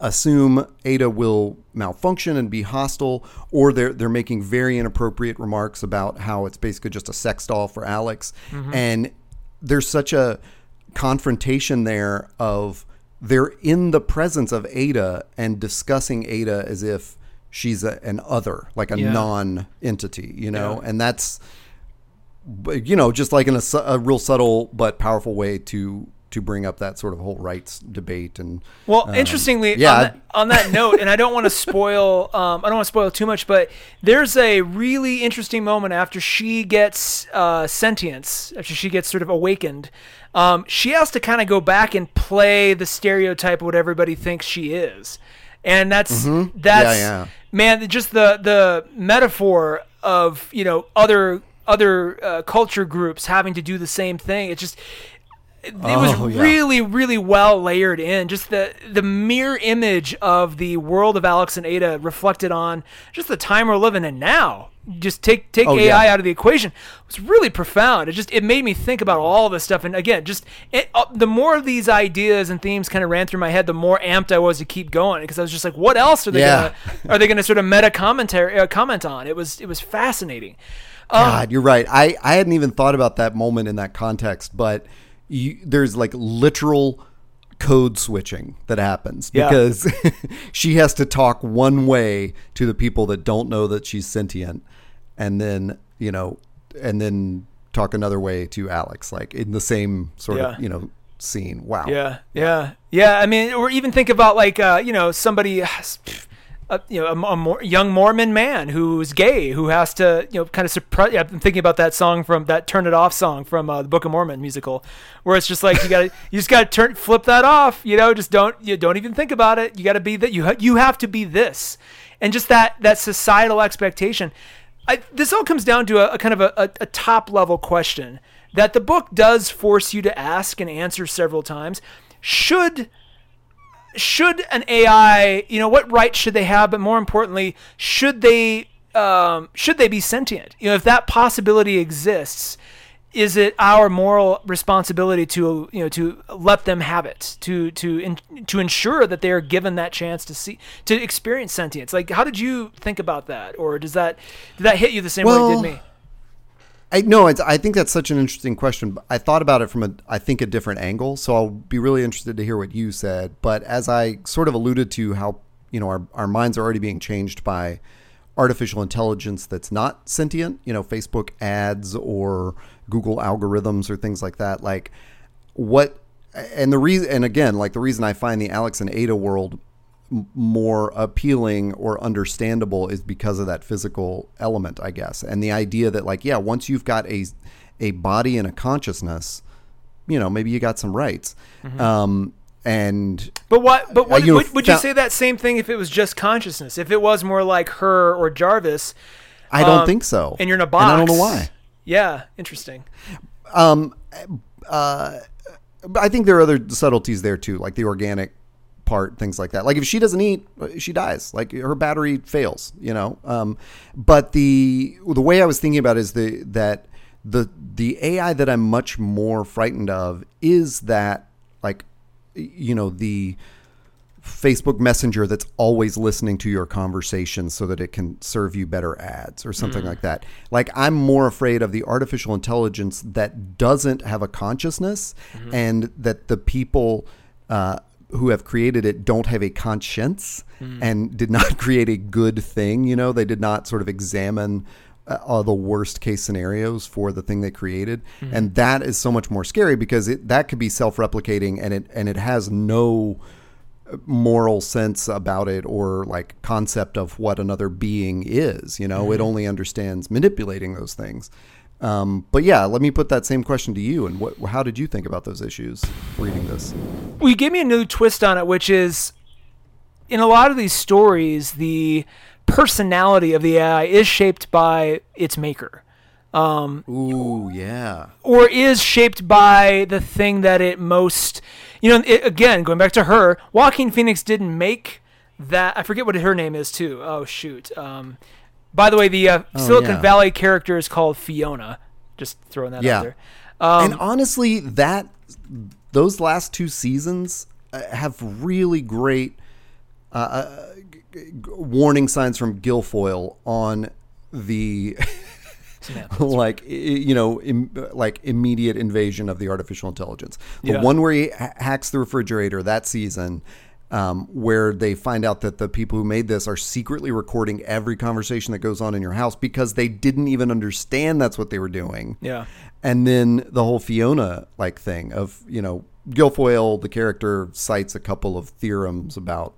assume Ada will malfunction and be hostile, or they're they're making very inappropriate remarks about how it's basically just a sex doll for Alex, mm-hmm. and there's such a confrontation there of they're in the presence of Ada and discussing Ada as if she's a, an other, like a Yeah. non-entity, you know, and that's you know, just like in a, a real subtle but powerful way to to bring up that sort of whole rights debate and Well, um, interestingly, yeah, on, that, on that note, and I don't want to spoil, um, I don't want to spoil too much, but there's a really interesting moment after she gets uh, sentience, after she gets sort of awakened. Um, she has to kind of go back and play the stereotype of what everybody thinks she is, and that's that's Mm-hmm. Yeah, yeah. man, just the the metaphor of you know other other uh, culture groups having to do the same thing. It just it was Oh, yeah. really really well layered in just the the mere image of the world of alex and ada reflected on just the time we're living in now just take take Oh, ai yeah. out of the equation it was really profound it just it made me think about all this stuff and again just it, uh, the more of these ideas and themes kind of ran through my head the more amped i was to keep going because i was just like what else are they Yeah. gonna are they gonna sort of meta commentary uh, comment on it was it was fascinating God, you're right. I, I hadn't even thought about that moment in that context, but you, there's like literal code switching that happens Yeah. because she has to talk one way to the people that don't know that she's sentient, and then you know, and then talk another way to Alex, like in the same sort Yeah. of you know scene. Wow. Yeah, yeah, yeah. I mean, or even think about like uh, you know somebody, uh, you know, a, a Mor- young Mormon man who's gay who has to you know kind of suppress. Yeah, I'm thinking about that song from that "Turn It Off" song from uh, the Book of Mormon musical, where it's just like you got to you just got to turn flip that off. You know, just don't you don't even think about it. You got to be that you ha- you have to be this, and just that that societal expectation. I, this all comes down to a, a kind of a, a, a top level question that the book does force you to ask and answer several times. Should should an AI, you know, what rights should they have? But more importantly, should they um, should they be sentient? You know, if that possibility exists, is it our moral responsibility to you know to let them have it to to in, to ensure that they are given that chance to see to experience sentience? Like, how did you think about that, or does that did that hit you the same way it did me? I no, I think that's such an interesting question. I thought about it from a, I think, a different angle. So I'll be really interested to hear what you said. But as I sort of alluded to, how you know our our minds are already being changed by artificial intelligence that's not sentient. You know, Facebook ads or Google algorithms or things like that. Like what? And the reason, and again, like the reason I find the Alex and Ada world more appealing or understandable is because of that physical element, I guess. And the idea that like, yeah, once you've got a a body and a consciousness, you know, maybe you got some rights. Um, and But what? But what, Uh, you know, would, would you say that same thing if it was just consciousness? If it was more like her or Jarvis, I don't Um, think so. and you're in a And I don't know why. Yeah, interesting. Um, uh, I think there are other subtleties there too, like the organic part, things like that. Like if she doesn't eat, she dies. Like her battery fails, you know. Um, but the the way I was thinking about it is the that the the AI that I'm much more frightened of is that like you know the Facebook Messenger that's always listening to your conversations so that it can serve you better ads or something like that. Like I'm more afraid of the artificial intelligence that doesn't have a consciousness and that the people uh, who have created it don't have a conscience hmm. and did not create a good thing. You know, they did not sort of examine uh, all the worst case scenarios for the thing they created, hmm. and that is so much more scary because it that could be self replicating and it and it has no uh, moral sense about it or like concept of what another being is. You know, it hmm. only understands manipulating those things. Um, but yeah, let me put that same question to you. And what, how did you think about those issues reading this? Well, you gave me a new twist on it, which is in a lot of these stories, the personality of the AI is shaped by its maker. Um, Ooh, yeah. or is shaped by the thing that it most you know it, again going back to her Joaquin Phoenix didn't make that I forget what her name is too oh shoot um, by the way the uh, Silicon yeah. Valley character is called Fiona just throwing that Yeah. out there um, and honestly, that those last two seasons uh, have really great uh, g- g- warning signs from Gilfoyle on the like you know Im, like immediate invasion of the artificial intelligence. The Yeah. one where he ha- hacks the refrigerator that season. Um, where they find out that the people who made this are secretly recording every conversation that goes on in your house because they didn't even understand that's what they were doing. Yeah. And then the whole Fiona like thing of, you know, Gilfoyle, the character, cites a couple of theorems about,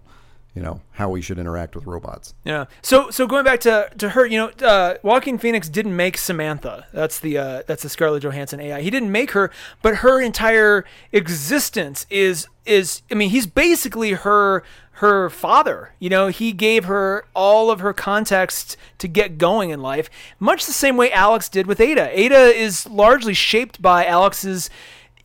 you know, how we should interact with robots. Yeah. So so going back to to her, you know, uh, Joaquin Phoenix didn't make Samantha. That's the uh, that's the Scarlett Johansson AI. He didn't make her, but her entire existence is is I mean, he's basically her her father. You know, he gave her all of her context to get going in life, much the same way Alex did with Ada. Ada is largely shaped by Alex's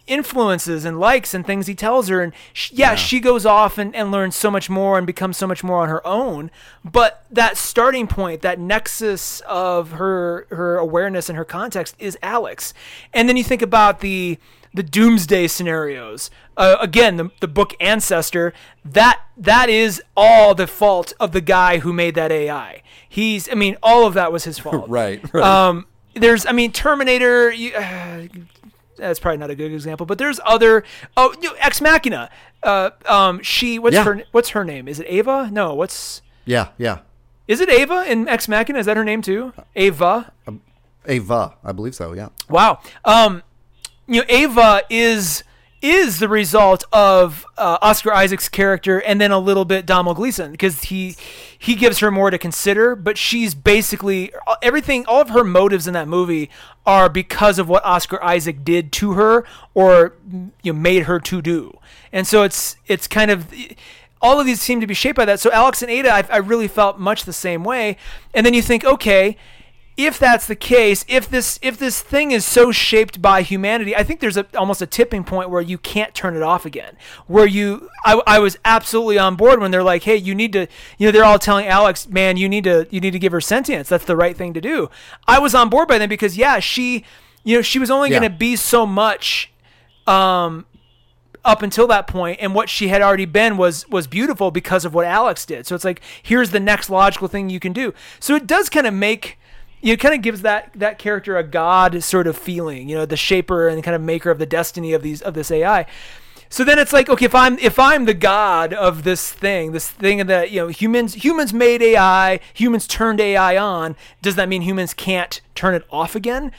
influences and likes and things he tells her. And sh yeah, she goes off and, and learns so much more and becomes so much more on her own. But that starting point that nexus of her her awareness and her context is alex. And then you think about the the doomsday scenarios. Uh, again the, the book ancestor that that is all the fault of the guy who made that ai he's i mean all of that was his fault. Right, right. um there's i mean terminator you, uh, that's probably not a good example, but there's other. Oh, you know, Ex Machina. Uh, um, she. What's Yeah. her? What's her name? Is it Ava? No. What's? Yeah, yeah. Is it Ava in Ex Machina? Is that her name too? Ava. Ava, I believe so, yeah. Wow. Um, you know, Ava is is the result of uh, Oscar Isaac's character and then a little bit Donald Gleeson because he he gives her more to consider, but she's basically everything. All of her motives in that movie are because of what Oscar Isaac did to her or you know, made her to do, and so it's it's kind of. All of these seem to be shaped by that. So Alex and Ada, I, I really felt much the same way. And then you think, okay, if that's the case, if this if this thing is so shaped by humanity, I think there's a, almost a tipping point where you can't turn it off again. Where you, I, I was absolutely on board when they're like, hey, you need to, you know, they're all telling Alex, man, you need to you need to give her sentience. That's the right thing to do. I was on board by then because yeah, she, you know, she was only Yeah. going to be so much. Um, up until that point and what she had already been was was beautiful because of what Alex did. So it's like here's the next logical thing you can do. So it does kind of make you know, it kind of gives that that character a god sort of feeling, you know, the shaper and kind of maker of the destiny of these of this AI. So then it's like, okay, if I'm if I'm the god of this thing, this thing that you know humans humans made AI, humans turned AI on, does that mean humans can't turn it off again?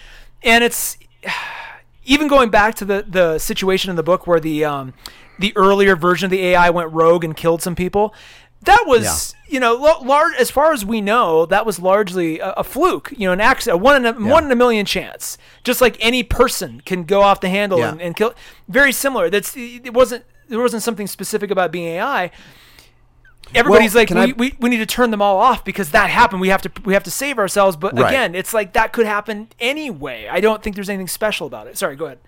And it's even going back to the the situation in the book where the um, the earlier version of the AI went rogue and killed some people, that was you know large as far as we know that was largely a, a fluke, you know, an accident, one in a one in a million chance, just like any person can go off the handle Yeah. and, and kill. Very similar. That's it wasn't there wasn't something specific about being AI. Everybody's Well, like, we, I- we, we need to turn them all off because that happened. We have to we have to save ourselves. But Right. again, it's like that could happen anyway. I don't think there's anything special about it. Sorry, go ahead.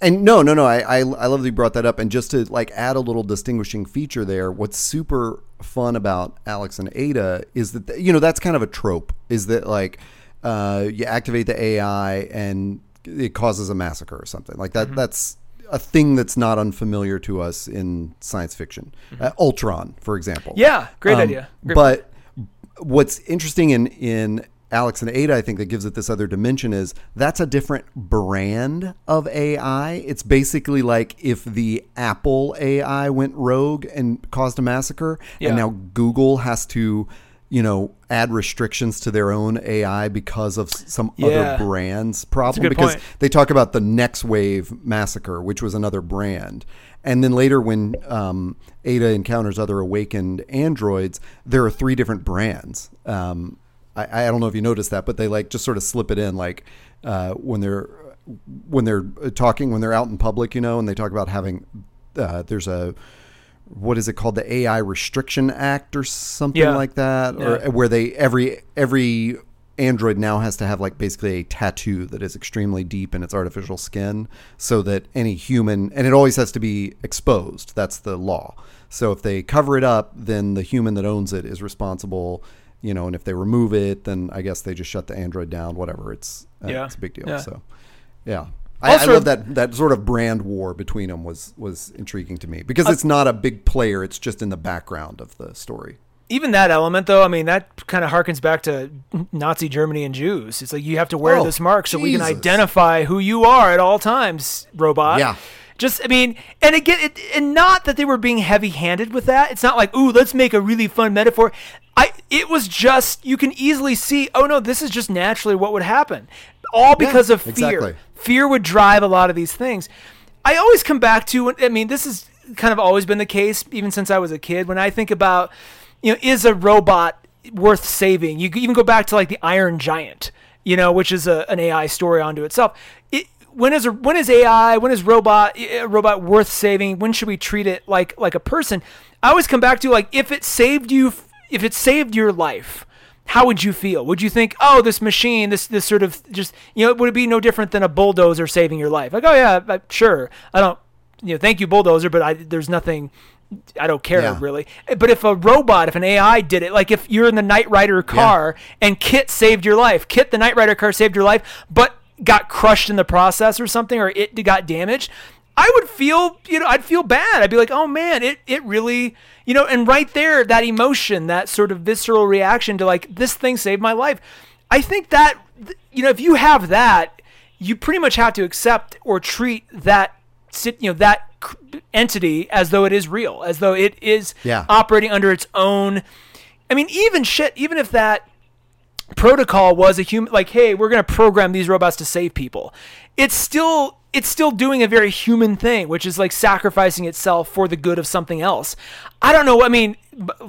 And no, no, no. I, I, I love that you brought that up. And just to like add a little distinguishing feature there, what's super fun about Alex and Ada is that you know that's kind of a trope. Is that like uh, you activate the AI and it causes a massacre or something like that? That's a thing that's not unfamiliar to us in science fiction. Uh, Ultron, for example. Yeah, great Um, idea. Great but what's interesting in in Alex and Ada, I think that gives it this other dimension is that's a different brand of AI. It's basically like if the Apple AI went rogue and caused a massacre, Yeah. and now Google has to, you know, add restrictions to their own AI because of some Yeah. other brand's problem. because point. they talk about the Next Wave massacre, which was another brand. And then later, when um, Ada encounters other awakened androids, there are three different brands. Um, I, I don't know if you noticed that, but they like just sort of slip it in, like uh, when they're when they're talking when they're out in public, you know, and they talk about having uh, there's a what is it called the AI Restriction Act or something Yeah. like that, Yeah. or where they every every Android now has to have like basically a tattoo that is extremely deep in its artificial skin, so that any human and it always has to be exposed. That's the law. So if they cover it up, then the human that owns it is responsible. You know, and if they remove it, then I guess they just shut the Android down. Whatever, it's uh, Yeah. it's a big deal. Yeah. So, yeah. I, I love that that sort of brand war between them was was intriguing to me because it's not a big player; it's just in the background of the story. even that element though i mean that kind of harkens back to nazi germany and jews it's like you have to wear Oh, this mark so we can identify who you are at all times robot Yeah. just i mean and again it, and not that they were being heavy-handed with that it's not like ooh let's make a really fun metaphor i it was just you can easily see oh no this is just naturally what would happen all because of fear exactly. fear would drive a lot of these things. I always come back to, I mean, this has kind of always been the case, even since I was a kid. When I think about, you know, is a robot worth saving? You even go back to like the Iron Giant, you know, which is a, an AI story onto itself. It, when is a, when is AI? When is robot robot worth saving? When should we treat it like like a person? I always come back to like if it saved you, if it saved your life how would you feel? Would you think, oh, this machine, this this sort of just, you know, would it be no different than a bulldozer saving your life? Like, oh yeah, I- sure. I don't, you know, thank you bulldozer, but I there's nothing. I don't care Yeah. really. But if a robot, if an AI did it, like if you're in the Knight Rider car and KITT saved your life, KITT the Knight Rider car saved your life, but got crushed in the process or something, or it got damaged, I would feel, you know, I'd feel bad. I'd be like, oh man, it it really, you know, and right there, that emotion, that sort of visceral reaction to like this thing saved my life. I think that, you know, if you have that, you pretty much have to accept or treat that, sit, you know, that entity as though it is real, as though it is Yeah. operating under its own. I mean, even shit, even if that protocol was a human like hey we're going to program these robots to save people. It's still it's still doing a very human thing which is like sacrificing itself for the good of something else. I don't know i mean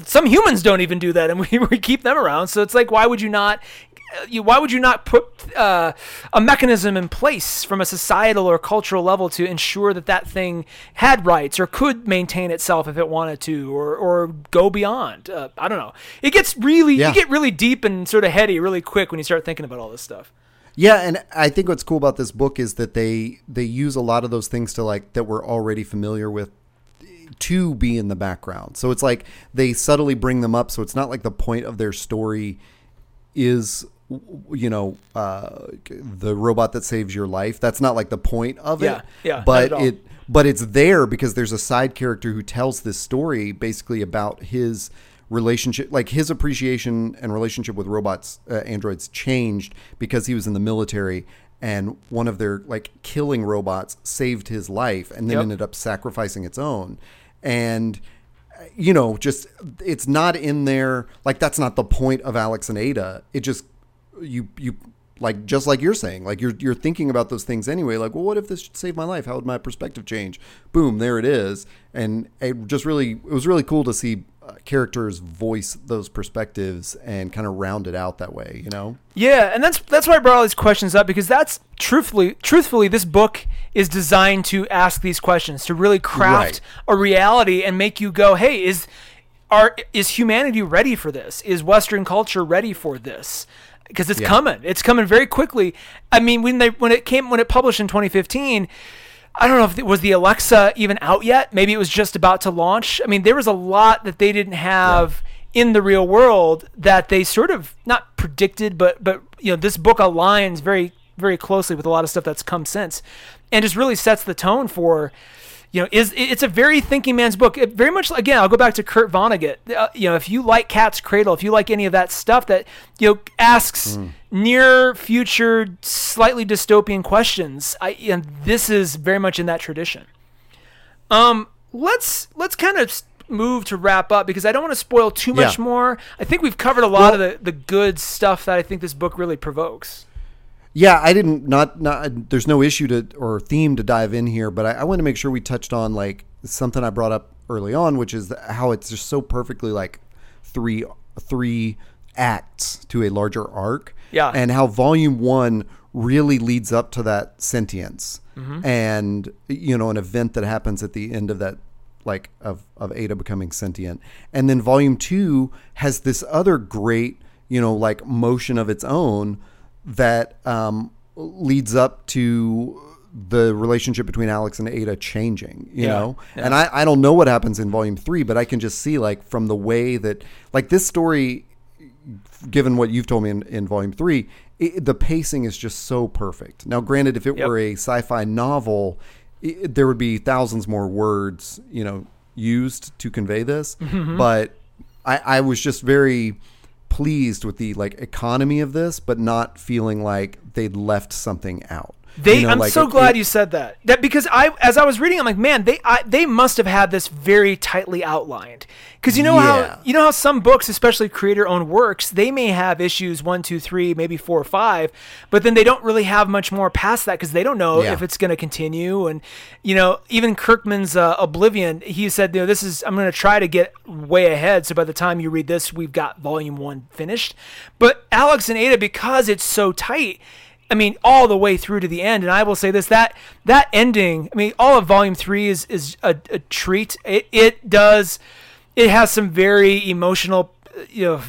some humans don't even do that and we, we keep them around so it's like why would you not you, why would you not put uh, a mechanism in place from a societal or cultural level to ensure that that thing had rights or could maintain itself if it wanted to or, or go beyond? Uh, I don't know. It gets really Yeah. you get really deep and sort of heady really quick when you start thinking about all this stuff. Yeah, and I think what's cool about this book is that they they use a lot of those things to like that we're already familiar with to be in the background. So it's like they subtly bring them up so it's not like the point of their story is you know uh, the robot that saves your life. That's not like the point of Yeah, it. yeah, but it but it's there because there's a side character who tells this story basically about his relationship like his appreciation and relationship with robots uh, androids changed because he was in the military and one of their like killing robots saved his life and then Yep. ended up sacrificing its own and you know just it's not in there like that's not the point of alex and ada it just you you like just like you're saying like you're you're thinking about those things anyway like well what if this saved my life how would my perspective change boom there it is and it just really it was really cool to see uh, characters voice those perspectives and kind of round it out that way you know Yeah, and that's that's why I brought all these questions up because that's truthfully truthfully this book is designed to ask these questions to really craft Right. a reality and make you go, "Hey, is are is humanity ready for this? Is western culture ready for this?" Because it's Yeah. coming. It's coming very quickly. I mean, when they when it came when it published in 2015, I don't know if it was the Alexa even out yet. Maybe it was just about to launch. I mean, there was a lot that they didn't have in the real world that they sort of not predicted, but but you know, this book aligns very very closely with a lot of stuff that's come since, and just really sets the tone for. You know, is it's a very thinking man's book. It very much again, I'll go back to Kurt Vonnegut. Uh, you know, if you like Cat's Cradle, if you like any of that stuff that you know asks near future, slightly dystopian questions, I and this is very much in that tradition. Um, let's let's kind of move to wrap up because I don't want to spoil too much Yeah. more. I think we've covered a lot of the the good stuff that I think this book really provokes. Yeah, I didn't not not. There's no issue to or theme to dive in here, but I, I want to make sure we touched on like something I brought up early on, which is how it's just so perfectly like three three acts to a larger arc. Yeah. and how volume one really leads up to that sentience Mm-hmm. and you know an event that happens at the end of that like of of Ada becoming sentient. And then volume 2 has this other great, you know, like motion of its own that um leads up to the relationship between Alex and Ada changing, you Yeah, know? yeah. And I, I don't know what happens in volume three, but I can just see like from the way that like this story given what you've told me in, in volume three, it, the pacing is just so perfect. Now, granted, if it Yep. were a sci-fi novel, it, there would be thousands more words, you know, used to convey this. Mm-hmm. But I, I was just very pleased with the like economy of this, but not feeling like they'd left something out. They, You know, I'm like, so it- glad it- you said that. That because I, as I was reading, I'm like, man, they, I, they must have had this very tightly outlined. Because you know Yeah. how, you know how some books, especially creator-owned works, they may have issues one, two, three, maybe four or five, but then they don't really have much more past that because they don't know Yeah. if it's going to continue. And you know, even Kirkman's uh, Oblivion, he said, you know, this is I'm going to try to get way ahead. So by the time you read this, we've got volume one finished. But Alex and Ada, because it's so tight. I mean, all the way through to the end. And I will say this: that that ending. I mean, all of Volume Three is is a, a treat. It it does. It has some very emotional, you know,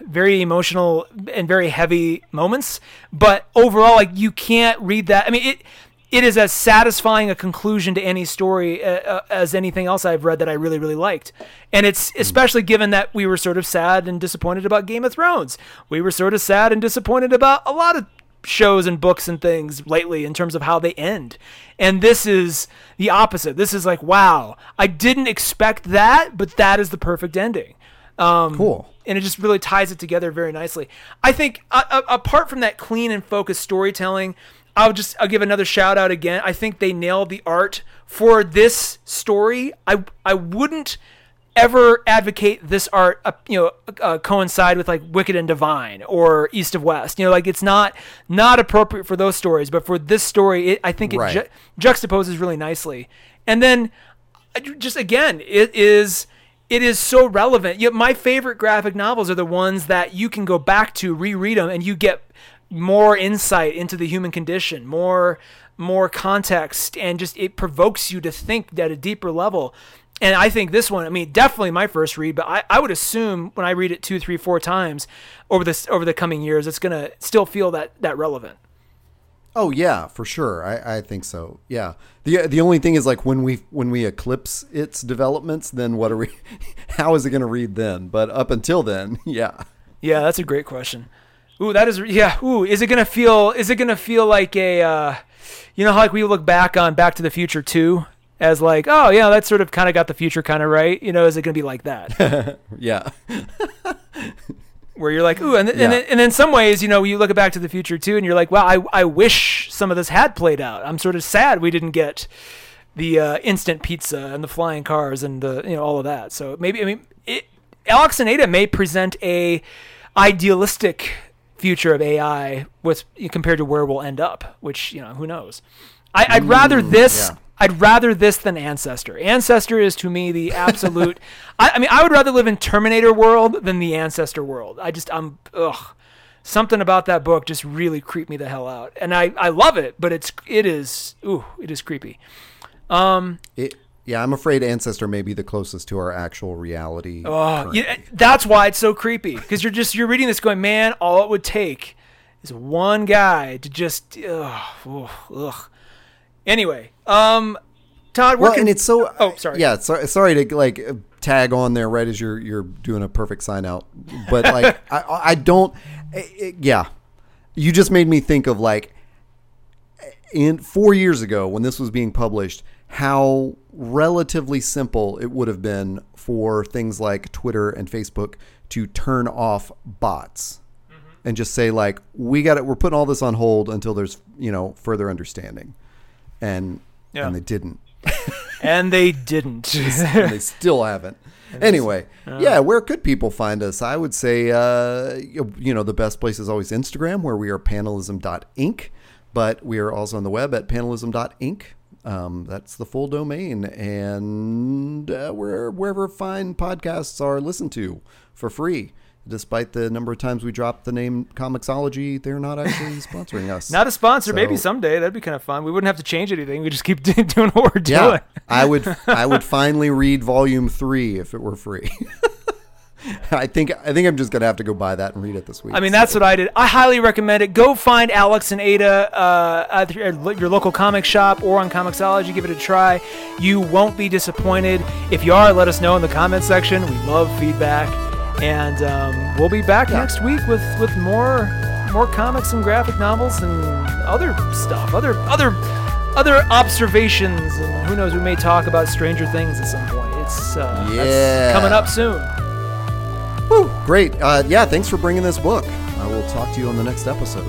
very emotional and very heavy moments. But overall, like you can't read that. I mean, it it is as satisfying a conclusion to any story uh, uh, as anything else I've read that I really really liked. And it's especially given that we were sort of sad and disappointed about Game of Thrones. We were sort of sad and disappointed about a lot of shows and books and things lately in terms of how they end. And this is the opposite. This is like, wow, I didn't expect that, but that is the perfect ending. Um, Cool. And it just really ties it together very nicely. I think, uh, uh, apart from that clean and focused storytelling, I'll just I'll give another shout out again. I think they nailed the art for this story. I I wouldn't ever advocate this art, uh, you know, uh, coincide with like Wicked and Divine or East of West. You know, like it's not not appropriate for those stories, but for this story, it, I think it Right. ju- juxtaposes really nicely. And then, just again, it is it is so relevant. You my favorite graphic novels are the ones that you can go back to, reread them, and you get more insight into the human condition, more more context, and just it provokes you to think at a deeper level. And I think this one, I mean, definitely my first read, but I, I would assume when I read it two, three, four times over this over the coming years, it's gonna still feel that that relevant. Oh yeah, for sure. I, I think so. Yeah. the The only thing is like when we when we eclipse its developments, then what are we? How is it going to read then? But up until then, yeah. Yeah, that's a great question. Ooh, that is yeah. Ooh, is it gonna feel? Is it gonna feel like a? Uh, you know how like we look back on Back to the Future two as like, oh yeah, that sort of kind of got the future kind of right. You know, is it gonna be like that? Yeah. where you're like, ooh, and, and, Yeah. then, and in some ways, you know, you look at Back to the Future too, and you're like, wow, I, I wish some of this had played out. I'm sort of sad we didn't get the uh, instant pizza and the flying cars and the you know all of that. So maybe I mean, it, Alex and Ada may present a idealistic future of AI with compared to where we'll end up, which you know who knows. I, I'd rather this. yeah. I'd rather this than Ancestor. Ancestor is to me the absolute. I, I mean, I would rather live in Terminator world than the Ancestor world. I just, I'm, ugh. Something about that book just really creeped me the hell out, and I, I love it, but it's, it is, ooh, it is creepy. Um, it, yeah, I'm afraid Ancestor may be the closest to our actual reality. Oh, yeah, that's why it's so creepy because you're just you're reading this going, man, all it would take is one guy to just, ugh, ugh, ugh. Anyway, um, Todd, well, we're and it's so. Oh, sorry. Yeah, so, sorry to like tag on there right as you're you're doing a perfect sign out, but like I I don't. it- it- yeah, you just made me think of like in four years ago when this was being published, how relatively simple it would have been for things like Twitter and Facebook to turn off bots mm-hmm. and just say like we got it we're putting all this on hold until there's you know further understanding and Yeah. and they didn't and they didn't. and they still haven't. Anyway, yeah, where could people find us? I would say, uh, you you know, the best place is always Instagram, where we are panelism.inc, but we are also on the web at panelism.inc. Um, that's the full domain, and uh, where, wherever fine podcasts are listened to for free. Despite the number of times we dropped the name Comixology, they're not actually sponsoring us. Not a sponsor. Maybe someday that'd be kind of fun. We wouldn't have to change anything. We just keep doing what we're Yeah, doing. I would. I would finally read volume three if it were free. I think. I think I'm just gonna have to go buy that and read it this week. I mean, that's what I did. I highly recommend it. Go find Alex and Ada uh, at your your local comic shop or on Comixology. Give it a try. You won't be disappointed. If you are, let us know in the comment section. We love feedback. And um, we'll be back Yeah. next week with with more more comics and graphic novels and other stuff, other other other observations, and who knows, we may talk about Stranger Things at some point. It's uh, Yeah. coming up soon. Woo, great. Uh, yeah, thanks for bringing this book. I will talk to you on the next episode.